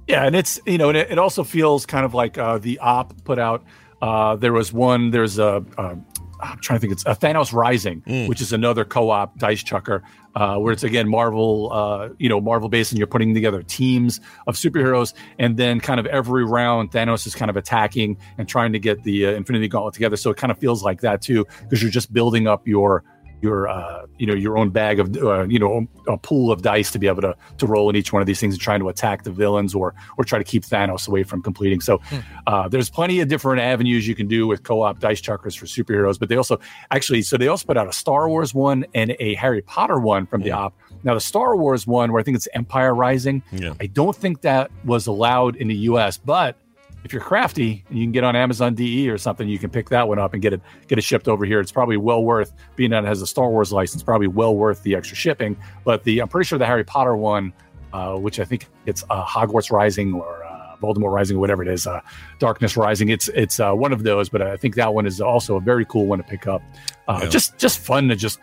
Yeah, and it's you know, and it, it also feels kind of like uh, the op put out. Uh, there was one. There's a. Uh, I'm trying to think. It's a Thanos Rising, Mm. which is another co-op dice chucker, uh, where it's again Marvel, uh, you know, Marvel based, and you're putting together teams of superheroes, and then kind of every round Thanos is kind of attacking and trying to get the uh, Infinity Gauntlet together. So it kind of feels like that too, because you're just building up your your uh, you know your own bag of uh, you know a pool of dice to be able to to roll in each one of these things and trying to attack the villains or or try to keep Thanos away from completing. So uh, there's plenty of different avenues you can do with co-op dice chuckers for superheroes. But they also actually so they also put out a Star Wars one and a Harry Potter one from the op. Now the Star Wars one where I think it's Empire Rising. Yeah. I don't think that was allowed in the U.S. But if you're crafty and you can get on Amazon DE or something, you can pick that one up and get it get it shipped over here. It's probably well worth being that it has a Star Wars license. Probably well worth the extra shipping. But the I'm pretty sure the Harry Potter one, uh, which I think it's uh, Hogwarts Rising or uh, Voldemort Rising, or whatever it is, uh, Darkness Rising. It's it's uh, one of those. But I think that one is also a very cool one to pick up. Uh, Yeah. Just just fun to just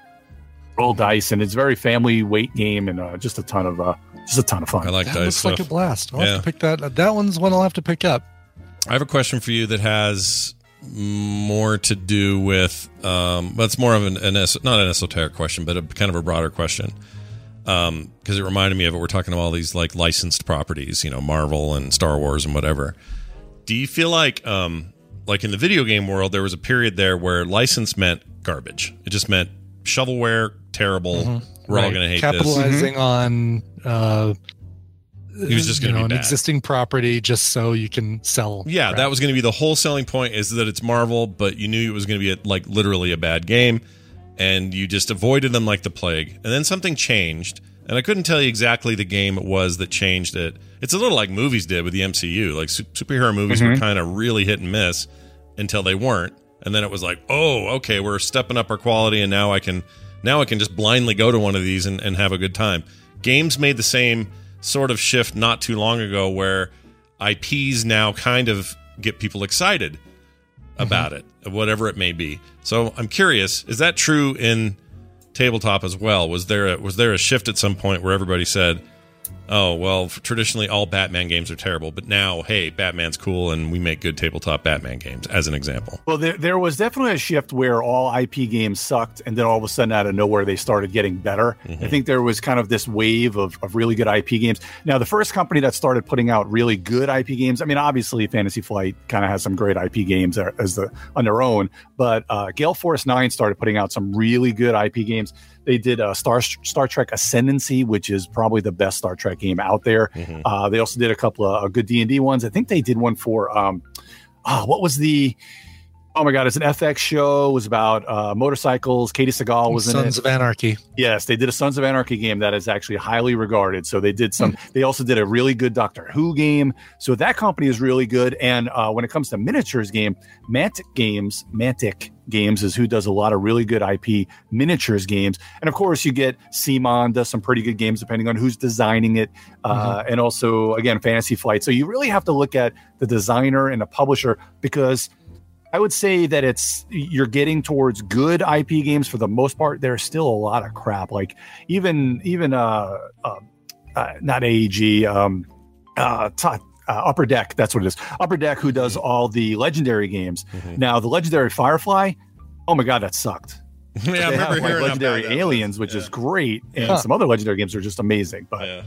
roll dice, and it's very family weight game, and uh, just a ton of uh, just a ton of fun. I like That dice looks stuff. like a blast. I'll Yeah. have to pick that. That one's one I'll have to pick up. I have a question for you that has more to do with, um, but it's more of an, an es- not an esoteric question, but a kind of a broader question. Um, because it reminded me of it. We're talking about all these like licensed properties, you know, Marvel and Star Wars and whatever. Do you feel like, um, like in the video game world, there was a period there where license meant garbage. It just meant shovelware, terrible. We're all Mm-hmm. Going to hate this. capitalizing on uh He was just gonna know be an bad. existing property just so you can sell Yeah, crap. that was going to be the whole selling point is that it's Marvel, but you knew it was going to be a, like literally a bad game, and you just avoided them like the plague. And then something changed, and I couldn't tell you exactly the game it was that changed it. It's a little like movies did with the MCU. Like su- superhero movies were mm-hmm. kind of really hit and miss until they weren't, and then it was like, oh, okay, we're stepping up our quality, and now I can now I can just blindly go to one of these and, and have a good time. Games made the same sort of shift not too long ago where IPs now kind of get people excited mm-hmm. about it, whatever it may be. So I'm curious, is that true in tabletop as well? Was there a, was there a shift at some point where everybody said, "Oh, well, traditionally all Batman games are terrible, but now, hey, Batman's cool and we make good tabletop Batman games," as an example. Well, there, there was definitely a shift where all IP games sucked, and then all of a sudden, out of nowhere, they started getting better. I think there was kind of this wave of, of really good IP games. Now, the first company that started putting out really good IP games, I mean, obviously, Fantasy Flight kind of has some great IP games as the on their own, but uh, Gale Force Nine started putting out some really good IP games. They did uh, Star Star Trek Ascendancy, which is probably the best Star Trek game out there. Uh, they also did a couple of uh, good D and D ones. I think they did one for um, oh, what was the Oh my god, it's an FX show. It was about uh, motorcycles. Katey Sagal was in Sons it. of Anarchy. Yes, they did a Sons of Anarchy game that is actually highly regarded. So they did some. they also did a really good Doctor Who game. So that company is really good. And uh, when it comes to miniatures game, Mantic Games, Mantic Games is who does a lot of really good IP miniatures games. And of course, you get CMON does some pretty good games depending on who's designing it. Uh, And also, again, Fantasy Flight. So you really have to look at the designer and the publisher because. I would say that it's you're getting towards good IP games for the most part. There's still a lot of crap. Like even even uh, uh, uh not AEG um uh, t- uh Upper Deck. That's what it is. Upper Deck, who does all the legendary games. Now the legendary Firefly. Oh my god, that sucked. <laughs> Yeah, I remember have hearing how legendary aliens, which Yeah. is great, and Huh. some other legendary games are just amazing. But Yeah.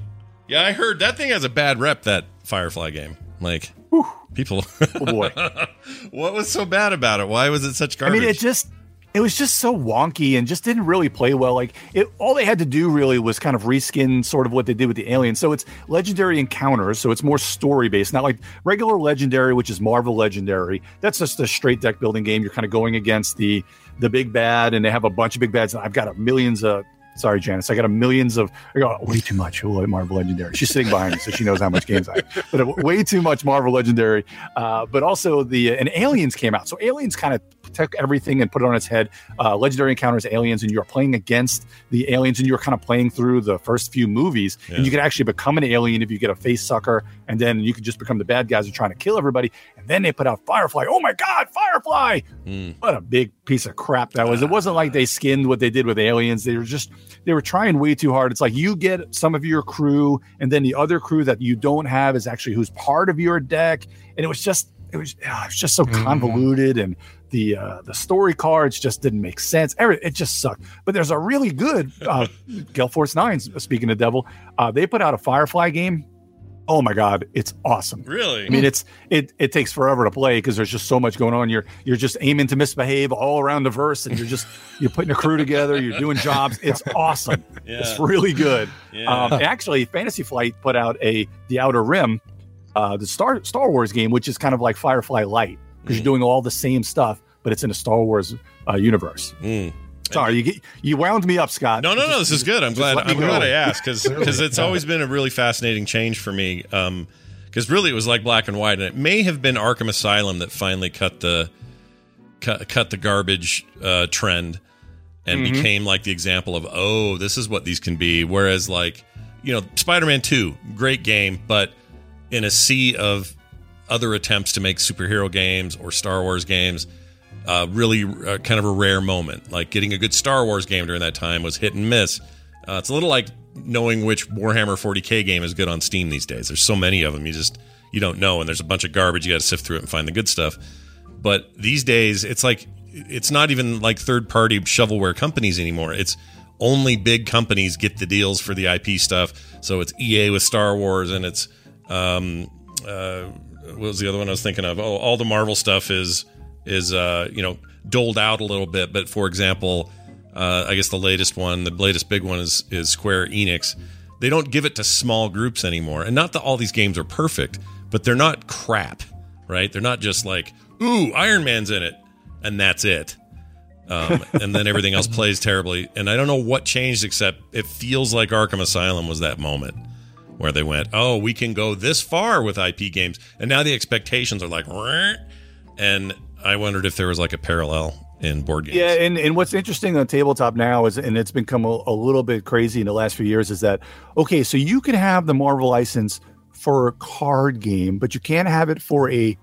Yeah, I heard that thing has a bad rep, that Firefly game. Like, people. oh boy. <laughs> what was so bad about it? Why was it such garbage? I mean, it just it was just so wonky and just didn't really play well. Like it, all they had to do really was kind of reskin sort of what they did with the aliens. So it's legendary encounters, so it's more story based, not like regular legendary, which is Marvel Legendary. That's just a straight deck building game. You're kind of going against the the big bad, and they have a bunch of big bads. And I've got a millions of. Sorry, Janice. I got a millions of. I got way too much Marvel Legendary. She's sitting behind me, so she knows how much games I. have. But uh, way too much Marvel Legendary. Uh, but also the and Aliens came out, so Aliens kind of took everything and put it on its head. Uh, Legendary encounters aliens, and you're playing against the aliens, and you're kind of playing through the first few movies, Yeah. and you can actually become an alien if you get a face sucker, and then you can just become the bad guys who are trying to kill everybody. And then they put out Firefly. Oh my God, Firefly! Mm. What a big piece of crap that was. It wasn't like they skinned what they did with aliens. They were just they were trying way too hard. It's like you get some of your crew, and then the other crew that you don't have is actually who's part of your deck. And it was just it was, ah, it was just so Mhm. convoluted, and the uh, the story cards just didn't make sense. Every, it just sucked. But there's a really good uh, <laughs> Gale Force Nine. Speaking of Devil, uh, they put out a Firefly game. Oh my god, it's awesome. really? I mean, it's it it takes forever to play because there's just so much going on. You're you're just aiming to misbehave all around the verse, and you're just <laughs> you're putting a crew together. You're doing jobs. It's awesome. <laughs> yeah. It's really good. yeah. Um, actually, Fantasy Flight put out a The Outer Rim, uh, the Star Star Wars game, which is kind of like Firefly Light because you're doing all the same stuff, but it's in a Star Wars uh, universe. Mm. Sorry, you get, you wound me up, Scott. No, no, no. This is good. I'm glad. I'm glad. I asked because because <laughs> it's always been a really fascinating change for me. Because really, it was like black and white, and it may have been Arkham Asylum that finally cut the cut, cut the garbage uh, trend and Mm-hmm. became like the example of oh, this is what these can be. Whereas like you know, Spider-Man Two, great game, but in a sea of other attempts to make superhero games or Star Wars games, uh, really uh, kind of a rare moment. Like getting a good Star Wars game during that time was hit and miss. Uh, it's a little like knowing which Warhammer 40k game is good on Steam these days. There's so many of them, you just you don't know, and there's a bunch of garbage. You got to sift through it and find the good stuff. But these days, it's like it's not even like third party shovelware companies anymore. It's only big companies get the deals for the IP stuff. So it's EA with Star Wars, and it's um, uh, what was the other one I was thinking of? Oh, all the Marvel stuff is is uh, you know doled out a little bit. But for example, uh, I guess the latest one, the latest big one is is Square Enix. They don't give it to small groups anymore, and not that all these games are perfect, but they're not crap, right? They're not just like, ooh, Iron Man's in it, and that's it. Um, <laughs> and then everything else plays terribly. And I don't know what changed, except it feels like Arkham Asylum was that moment where they went, "Oh, we can go this far with IP games," and now the expectations are like, and I wondered if there was like a parallel in board games. Yeah, and, and what's interesting on tabletop now is, and it's become a, a little bit crazy in the last few years, is that okay, so you can have the Marvel license for a card game, but you can't have it for a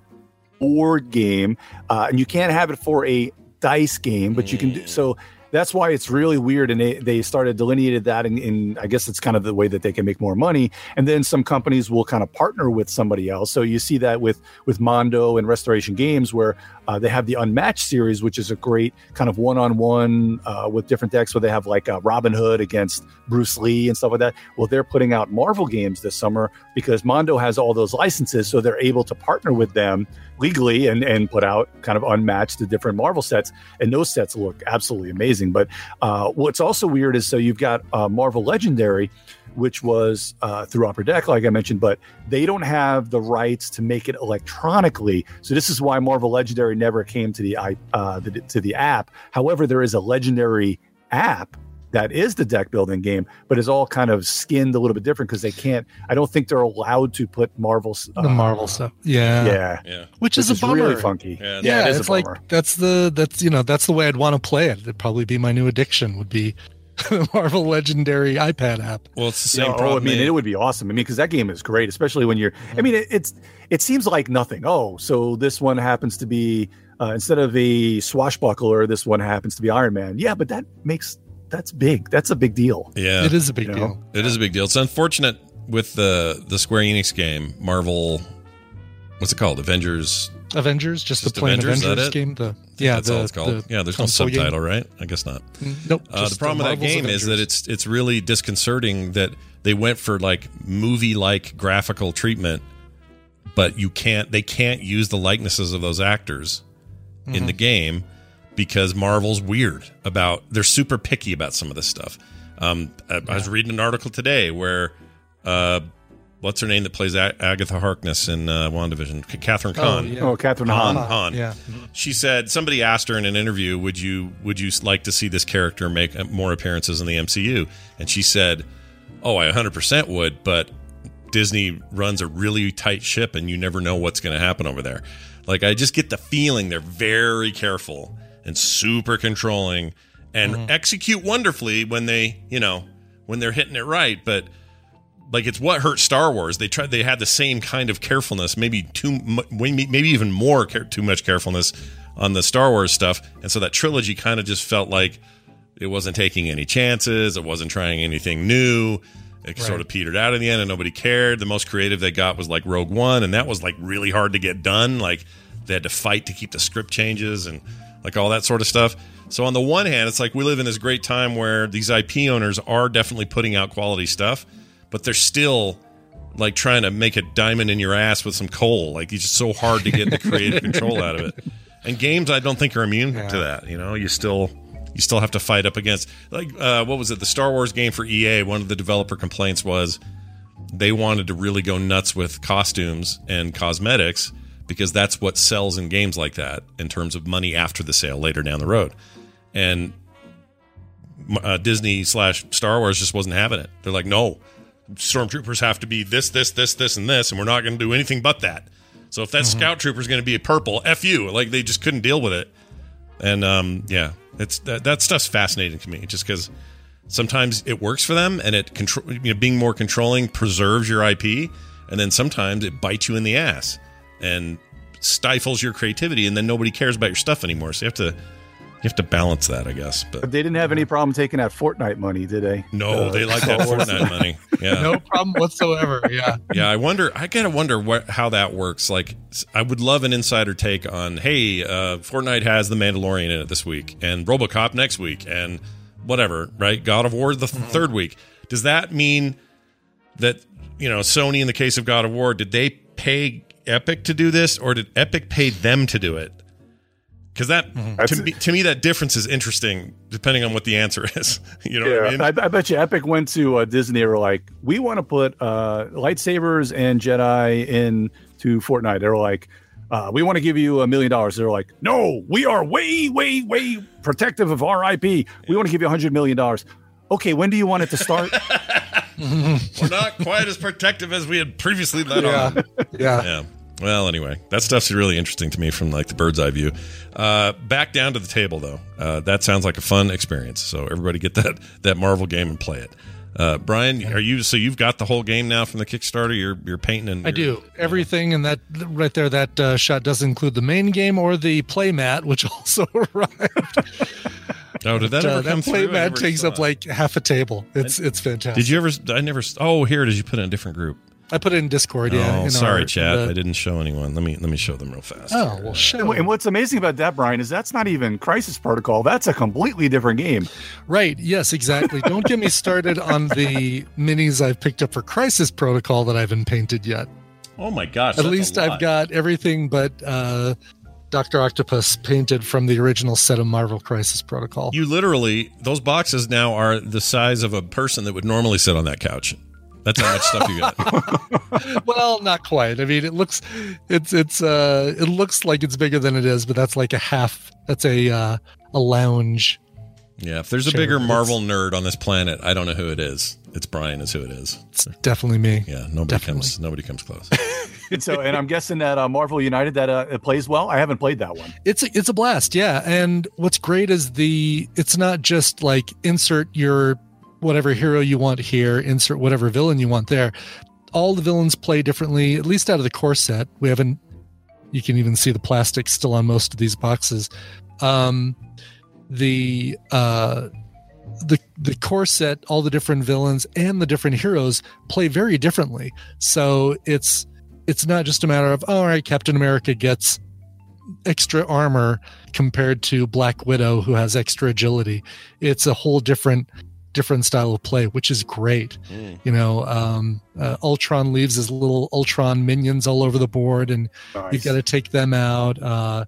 board game, uh, and you can't have it for a dice game, but you can do so. That's why it's really weird, and they, they started delineated that, in, in I guess it's kind of the way that they can make more money. And then some companies will kind of partner with somebody else. So you see that with with Mondo and Restoration Games, where uh, they have the Unmatched series, which is a great kind of one on one with different decks, where they have like uh, Robin Hood against Bruce Lee and stuff like that. Well, they're putting out Marvel games this summer because Mondo has all those licenses, so they're able to partner with them legally and and put out kind of unmatched the different Marvel sets, and those sets look absolutely amazing. But uh, what's also weird is so you've got uh, Marvel Legendary, which was uh, through Upper Deck, like I mentioned, but they don't have the rights to make it electronically. So this is why Marvel Legendary never came to the i uh, the, to the app. However, there is a legendary app that is the deck building game, but is all kind of skinned a little bit different because they can't. I don't think they're allowed to put Marvel uh, the Marvel stuff. Yeah, yeah, Yeah. which is a bummer. really funky. Yeah, Yeah, it is it's like that's the that's you know that's the way I'd want to play it. It'd probably be my new addiction. Would be <laughs> the Marvel Legendary iPad app. Well, it's the Yeah, same oh, problem. I mean, they- it would be awesome. I mean, because that game is great, especially when you're. I mean, it, it's it seems like nothing. Oh, so this one happens to be uh, instead of a swashbuckler, this one happens to be Iron Man. Yeah, but that makes that's big. That's a big deal. yeah, It is a big You know? deal. It is a big deal. It's unfortunate with the the Square Enix game, Marvel. What's it called? Avengers. Avengers, just, Just the plain Avengers, Avengers game. The yeah, that's the, all it's called. the yeah, there's no console game. subtitle, right? I guess not. Nope. Uh, the problem with that game is that it's it's really disconcerting that they went for like movie like graphical treatment, but you can't they can't use the likenesses of those actors in Mm-hmm. the game because Marvel's weird about they're super picky about some of this stuff. Um, I, I was reading an article today where uh, what's her name that plays a- Agatha Harkness in uh, WandaVision? K- Catherine Oh, Kahn. yeah. Oh, Kathryn Han, Hahn. Yeah. She said somebody asked her in an interview, "Would you would you like to see this character make uh, more appearances in the MCU?" And she said, "Oh, I 100% would, but Disney runs a really tight ship and you never know what's going to happen over there. Like I just get the feeling they're very careful and super controlling and execute wonderfully when they, you know, when they're hitting it right, but like it's what hurt Star Wars. They tried. They had the same kind of carefulness, maybe too, maybe even more, care, too much carefulness on the Star Wars stuff, and so that trilogy kind of just felt like it wasn't taking any chances. It wasn't trying anything new. It sort of petered out in the end, and nobody cared. The most creative they got was like Rogue One, and that was like really hard to get done. Like they had to fight to keep the script changes and like all that sort of stuff. So on the one hand, it's like we live in this great time where these IP owners are definitely putting out quality stuff, but they're still like trying to make a diamond in your ass with some coal. Like it's just so hard to get the creative <laughs> control out of it. And games, I don't think are immune to that. You know, you still you still have to fight up against like uh, what was it? The Star Wars game for EA. One of the developer complaints was they wanted to really go nuts with costumes and cosmetics because that's what sells in games like that in terms of money after the sale later down the road. And uh, Disney slash Star Wars just wasn't having it. They're like, no, stormtroopers have to be this, this, this, this, and this, and we're not going to do anything but that. So if that scout trooper is going to be a purple, f you. Like they just couldn't deal with it. And um, yeah, it's that, that stuff's fascinating to me, just because sometimes it works for them, and it control, you know, being more controlling preserves your IP, and then sometimes it bites you in the ass and stifles your creativity, and then nobody cares about your stuff anymore. So you have to you have to balance that, I guess. But They didn't have any problem taking that Fortnite money, did they? no, Uh, they like that Fortnite money. <laughs> Yeah. No problem whatsoever. Yeah. Yeah, I wonder. I gotta wonder what how that works. Like, I would love an insider take on. Hey, uh, Fortnite has the Mandalorian in it this week, and RoboCop next week, and whatever. Right? God of War the th- third week. Does that mean that you know Sony, in the case of God of War, did they pay Epic to do this, or did Epic pay them to do it? Because that That's- to me, to me, that difference is interesting, depending on what the answer is. <laughs> you know what I mean? I, I bet you Epic went to uh, Disney and were like, we want to put uh, lightsabers and Jedi into Fortnite. They were like, uh, we want to give you a million dollars. they're like, no, we are way, way, way protective of our IP. We want to give you a hundred million dollars. Okay, when do you want it to start? <laughs> We're not quite as protective as we had previously let on. Yeah. Yeah. Well, anyway, that stuff's really interesting to me from like the bird's eye view. Uh, back down to the table though. Uh, that sounds like a fun experience. So everybody get that that Marvel game and play it. Uh, Brian, are you so you've got the whole game now from the Kickstarter? You're you're painting and I do everything, and that right there, that uh, shot doesn't include the main game or the play mat, which <laughs> also arrived. Oh, did that Uh, ever that come play through? I mat takes up it. like half a table. It's it's fantastic. Did you ever? I never. Oh, here it is. You put in a different group. I put it in Discord. Yeah. oh, in sorry, our- chat. the- I didn't show anyone. Let me let me show them real fast. Oh well, shit. and what's amazing about that, Brian, is that's not even Crisis Protocol. That's a completely different game. Right. Yes, exactly. Don't get me started on the minis I've picked up for Crisis Protocol that I haven't painted yet. Oh my gosh! At that's a least I've got everything but uh, Doctor Octopus painted from the original set of Marvel Crisis Protocol. You literally those boxes now are the size of a person that would normally sit on that couch. That's how much stuff you got. <laughs> well, not quite. I mean, it looks it's it's uh it looks like it's bigger than it is, but that's like a half. That's a uh, a lounge. Yeah, if there's a bigger it's- Marvel nerd on this planet, I don't know who it is. It's Brian is who it is. It's definitely me. Yeah, nobody Definitely. comes nobody comes close. <laughs> And so, and I'm guessing that uh, Marvel United that uh, it plays well. I haven't played that one. It's a, it's a blast, yeah. And what's great is the it's not just like insert your whatever hero you want here, insert whatever villain you want there. All the villains play differently, at least out of the core set. We haven't you can even see the plastic still on most of these boxes. Um the uh the the core set, all the different villains and the different heroes play very differently. So it's it's not just a matter of oh, all right, Captain America gets extra armor compared to Black Widow who has extra agility. It's a whole different different style of play, which is great. You know, um, uh, Ultron leaves his little Ultron minions all over the board, and Nice. you've got to take them out. Uh,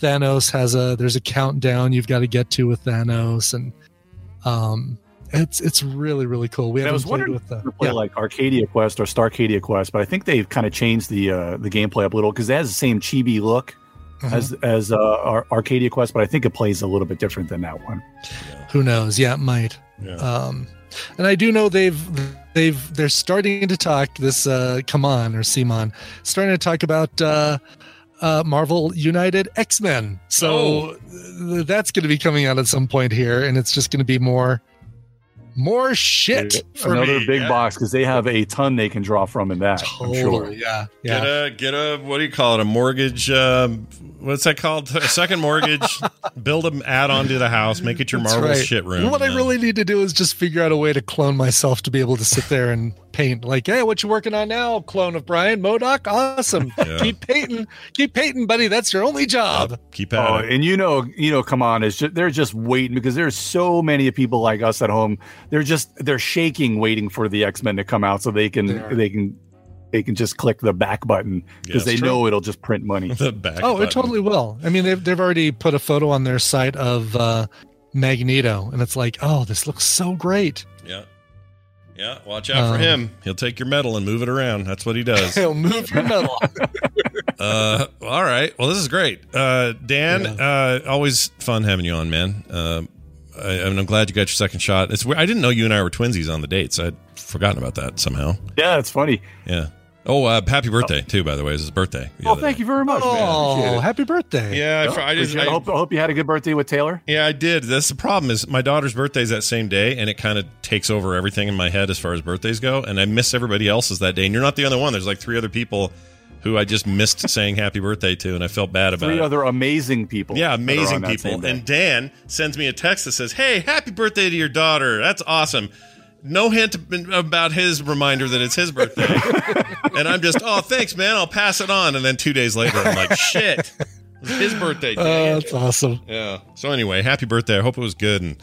Thanos has a there's a countdown you've got to get to with Thanos, and um, it's it's really really cool. We And I was wondering with the play yeah. like Arcadia Quest or Starcadia Quest, but I think they've kind of changed the uh, the gameplay up a little because it has the same chibi look Mhm. as as uh, Arcadia Quest, but I think it plays a little bit different than that one. Who knows? Yeah, it might. Yeah. Um, and I do know they've they've they're starting to talk this uh come on or CMON starting to talk about uh uh Marvel United X-Men. So th- that's going to be coming out at some point here and it's just going to be more more shit for Another me. big yeah. box because they have a ton they can draw from in that. I'm Totally, sure. yeah. Get a get a what do you call it? A mortgage um, what's that called? A second mortgage. <laughs> Build an add on to the house, make it your That's Marvel right. shit room. What I really need to do is just figure out a way to clone myself to be able to sit there and paint. Like, hey, what you working on now? Clone of Brian MODOK. Awesome. <laughs> Yeah. Keep painting. Keep painting, buddy. That's your only job. keep at Oh, it. and you know, you know, come on, it's just they're just waiting because there's so many people like us at home. They're just they're shaking, waiting for the X Men to come out so they can They they can they can just click the back button because Yeah, they it's know it'll just print money. <laughs> The back. Oh, button. it totally will. I mean, they've they've already put a photo on their site of uh, Magneto, and it's like, oh, this looks so great. Yeah. Yeah. Watch out for Um, him. He'll take your metal and move it around. That's what he does. <laughs> He'll move your metal. <laughs> uh, all right. Well, this is great. Uh, Dan, Yeah. uh, always fun having you on, man. Uh, I, I'm glad you got your second shot. It's. I didn't know you and I were twinsies on the dates. I'd forgotten about that somehow. Yeah, it's funny. Yeah. Oh, uh, happy birthday too, by the way. It's his birthday. Oh, thank day. you very much, oh, Appreciate happy birthday! Yeah, I, I just. I- I hope, I hope you had a good birthday with Taylor. yeah, I did. That's the problem is my daughter's birthday is that same day, and it kind of takes over everything in my head as far as birthdays go, and I miss everybody else's that day. And you're not the only one. There's like three other people who I just missed <laughs> saying happy birthday to, and I felt bad about Three it. other amazing people. Yeah, amazing people. And Dan sends me a text that says, "Hey, happy birthday to your daughter. That's awesome." No hint about his reminder that it's his birthday. <laughs> <laughs> and I'm just, "Oh, thanks, man. I'll pass it on." And then 2 days later, I'm like, <laughs> "Shit. It was his birthday." Oh, dang that's awesome. yeah. So anyway, happy birthday. I hope it was good and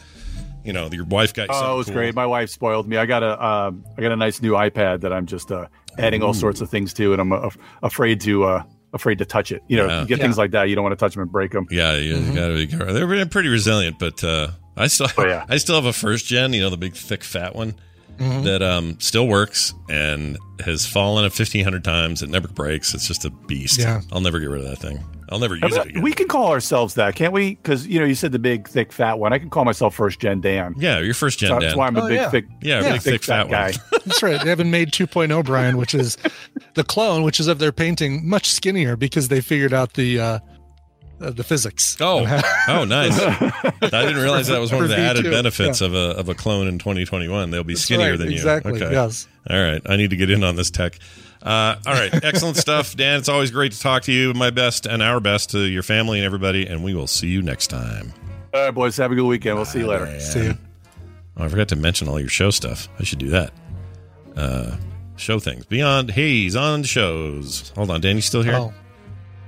you know, your wife got you Oh, it was cool. great. My wife spoiled me. I got a um, I got a nice new iPad that I'm just uh, adding all sorts of things to, and I'm uh, afraid to uh, afraid to touch it. You know, Yeah. you get things like that. You don't want to touch them and break them. Yeah, you, you gotta be careful. They're pretty resilient, but uh, I still, Oh, yeah. <laughs> I still have a first gen. You know, the big, thick, fat one Mm-hmm. that um still works and has fallen a fifteen hundred times. It never breaks. It's just a beast. Yeah. I'll never get rid of that thing. I'll never use it again. We can call ourselves that, can't we? Because you know, you said the big, thick, fat one. I can call myself first gen Dan. yeah, your first gen. So Dan. that's why I'm a Oh, big, yeah. thick, yeah, Yeah. big, thick, fat, guy. one. That's right. They haven't made 2.0 Brian, which is the clone, which is of their painting, much skinnier because they figured out the uh, the physics. Oh, <laughs> oh, nice! I didn't realize that was one of the added V2, benefits yeah. of a of a clone in 2021. They'll be That's skinnier right, than you. exactly, yes. All right. I need to get in on this tech. Uh, all right. <laughs> Excellent stuff, Dan. It's always great to talk to you. My best and our best to your family and everybody. And we will see you next time. All right, boys. Have a good weekend. We'll see you later. See you. Oh, I forgot to mention all your show stuff. I should do that. Uh, show things. Beyond Haze on shows. Hold on. Dan, you still here? Oh,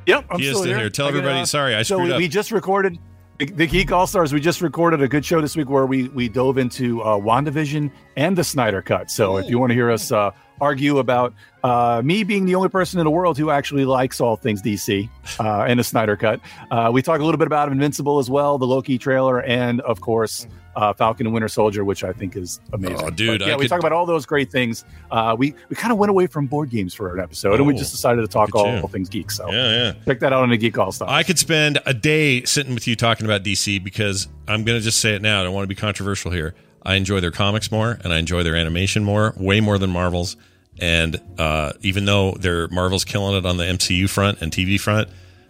Yep, I'm He is still still here. here. Tell I everybody- sorry, I so screwed we, up. we just recorded the, Geek All Stars. We just recorded a good show this week where we we dove into uh, Wandavision and the Snyder Cut. So if you want to hear us uh, argue about uh, me being the only person in the world who actually likes all things DC uh, and the Snyder Cut. Uh, we talk a little bit about Invincible as well, the Loki trailer, and of course uh, Falcon and Winter Soldier, which I think is amazing. Oh, dude, But, yeah, I we could- talk about all those great things. Uh, we we kind of went away from board games for an episode, and we Oh, just decided to talk all, all things geek. So Yeah, yeah. check that out on the Geek All Stars. I could spend a day sitting with you talking about DC because I'm going to just say it now. I don't want to be controversial here. I enjoy their comics more and I enjoy their animation more, way more than Marvel's. And uh, even though their Marvel's killing it on the MCU front and TV front,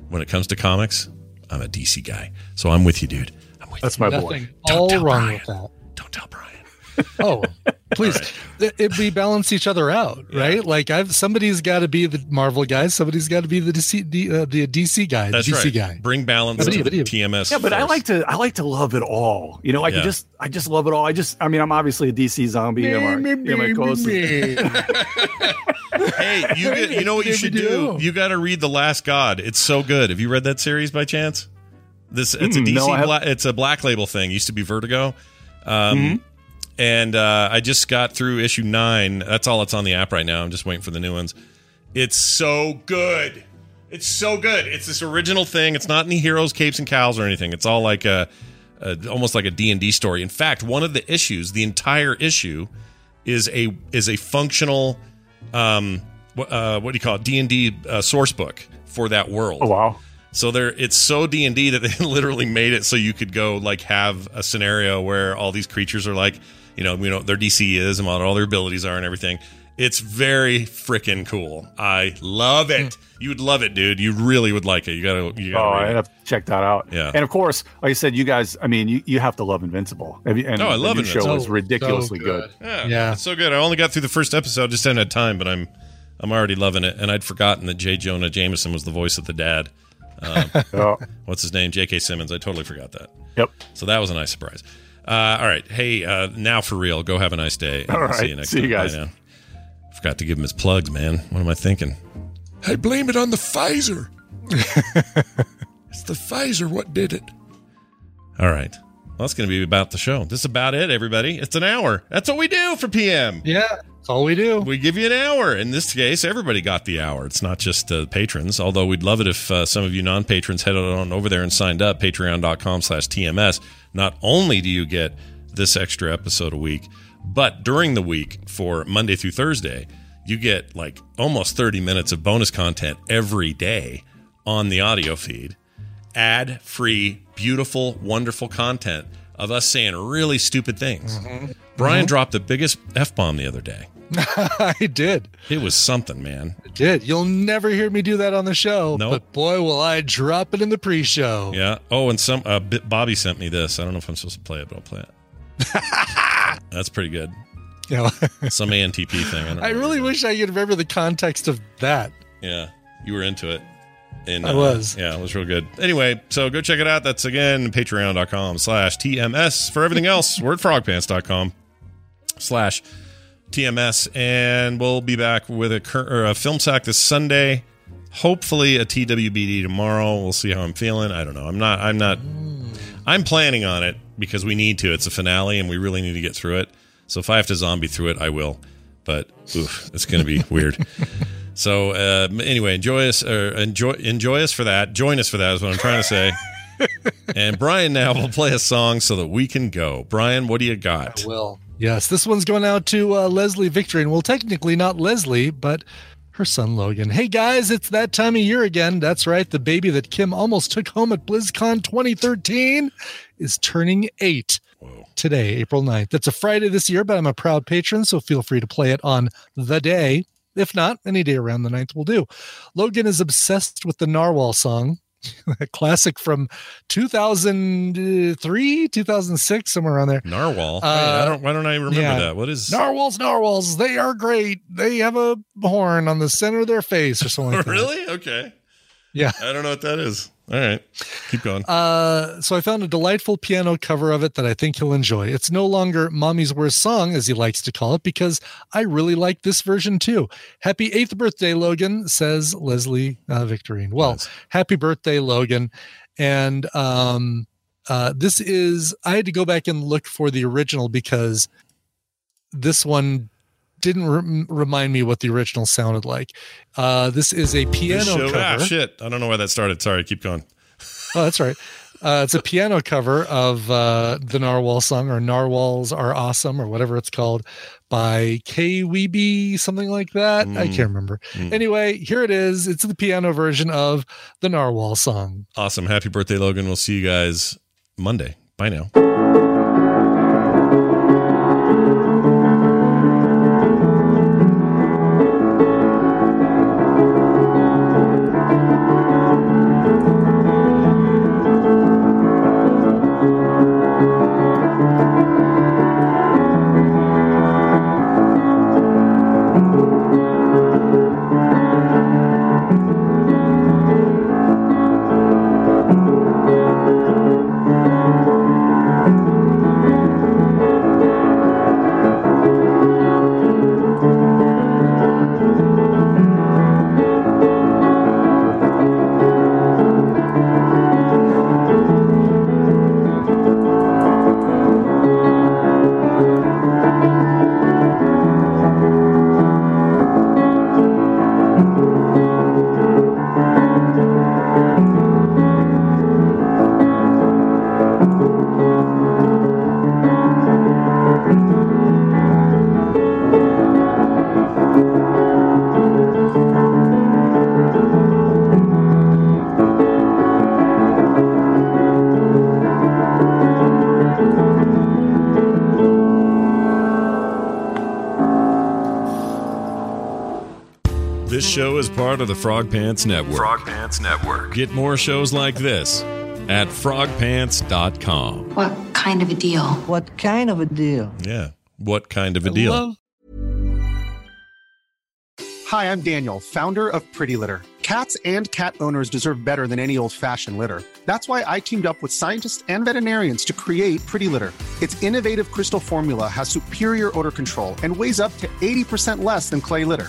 when it comes to comics, I'm a DC guy. So I'm with you, dude. I'm with That's you. my boy. Nothing Don't all tell wrong Brian. with that. Don't tell Brian. <laughs> Oh, please. It, it, we balance each other out, right? Like I've somebody's got to be the Marvel guy, somebody's got to be the DC, D, uh, the DC guy, the DC right. guy. Bring balance But to yeah, the but. TMS. Yeah, but I like to I like to love it all. You know, I Yeah. just I just love it all. I just I mean I'm obviously a DC zombie. you know, my, you know, my closest- Hey, you get, you know what you should do? You got to read The Last God. It's so good. Have you read that series by chance? This it's a Mm, DC no, bla- it's a Black Label thing. Used to be Vertigo. Um Mm-hmm. And uh, I just got through issue 9. That's all that's on the app right now. I'm just waiting for the new ones. It's so good. It's so good. It's this original thing. It's not any heroes, capes, and cows or anything. It's all like a, a almost like a D and D story. In fact, one of the issues, the entire issue, is a is a functional, um, uh, what do you call it? D and D uh, source book for that world. Oh wow. So there, it's so D and D that they <laughs> literally made it so you could go like have a scenario where all these creatures are like, you know, you know their DC is and what all their abilities are and everything. It's very freaking cool. I love it. You would love it, dude. You really would like it. You gotta, you Oh, gotta. I have to check that out. Yeah. And of course, like I said, you guys, I mean, you, you have to love Invincible. Have And Oh, I love the new show Invincible. was So- ridiculously so good. Yeah, Yeah. it's so good. I only got through the first episode, just haven't had time, but I'm, I'm already loving it. And I'd forgotten that J. Jonah Jameson was the voice of the dad. Um, <laughs> Oh, what's his name? J.K. Simmons. I totally forgot that. yep. So that was a nice surprise. Uh, all right. Hey, uh, now for real, go have a nice day. and All we'll. See you next See you guys. Bye now. Forgot to give him his plugs, man. What am I thinking? I blame it on the Pfizer. <laughs> it's the Pfizer what did it. All right. Well, that's going to be about the show. This is about it, everybody. It's an hour. That's what we do for PM. Yeah, that's all we do. We give you an hour. In this case, everybody got the hour. It's not just uh, patrons, although we'd love it if uh, some of you non-patrons headed on over there and signed up, patreon.com slash TMS. Not only do you get this extra episode a week, but during the week for Monday through Thursday, you get like almost 30 minutes of bonus content every day on the audio feed. Ad free, beautiful, wonderful content of us saying really stupid things. Mm-hmm. Brian mm-hmm. dropped the biggest F bomb the other day. <laughs> I did. It was something, man. Did. You'll never hear me do that on the show, Nope. but boy, will I drop it in the pre-show. Yeah. Oh, and some uh, Bobby sent me this. I don't know if I'm supposed to play it, but I'll play it. <laughs> That's pretty good. Know, <laughs> Some ANTP thing. I, I really wish I could remember the context of that. Yeah, you were into it. And, I was. Yeah, it was real good. Anyway, so go check it out. That's again patreon.com slash TMS. For everything else, we're at frogpants.com slash TMS. And we'll be back with a, cur- or a film sack this Sunday. Hopefully a TWBD tomorrow. We'll see how I'm feeling. I don't know. I'm not, I'm not, I'm planning on it because we need to. It's a finale and we really need to get through it. So if I have to zombie through it, I will. But oof, it's going to be <laughs> weird. So uh, anyway, enjoy us or enjoy enjoy us for that. Join us for that is what I'm trying to say. <laughs> and Brian now will play a song so that we can go. Brian, what do you got? I will. Yes, this one's going out to uh, Leslie Victory, and well, technically not Leslie, but her son Logan. Hey guys, it's that time of year again. That's right, the baby that Kim almost took home at BlizzCon 2013 is turning eight today, April 9th. That's a Friday this year, but I'm a proud patron, so feel free to play it on the day. If not, any day around the 9th will do. Logan is obsessed with the Narwhal song, a <laughs> classic from 2003, 2006, somewhere around there. Narwhal. Uh, I don't. Why don't I remember yeah. that? What is? Narwhals, narwhals, they are great. They have a horn on the center of their face or something like <laughs> that. really? Okay. Yeah. I don't know what that is. All right, keep going. Uh, so I found a delightful piano cover of it that I think he'll enjoy. It's no longer Mommy's Worst Song, as he likes to call it, because I really like this version too. Happy eighth birthday, Logan, says Leslie uh, Victorine. Well, Nice. happy birthday, Logan. And um, uh, this is, I had to go back and look for the original because this one didn't re- remind me what the original sounded like. Uh, this is a piano show- cover. ah, shit. I don't know where that started. Sorry, keep going. Oh, that's right. Uh, it's a piano cover of uh, the Narwhal song, or Narwhals Are Awesome, or whatever it's called, by K Weeby, something like that. I Mm. can't remember. Mm. Anyway, here it is. It's the piano version of the Narwhal song. Awesome. Happy birthday, Logan. We'll see you guys Monday. Bye now. Part of the Frog Pants Network. Frog Pants Network. Get more shows like this at frogpants.com. What kind of a deal? What kind of a deal? Yeah. What kind of a deal? Hi, I'm Daniel, founder of Pretty Litter. Cats and cat owners deserve better than any old fashioned litter. That's why I teamed up with scientists and veterinarians to create Pretty Litter. Its innovative crystal formula has superior odor control and weighs up to 80% less than clay litter.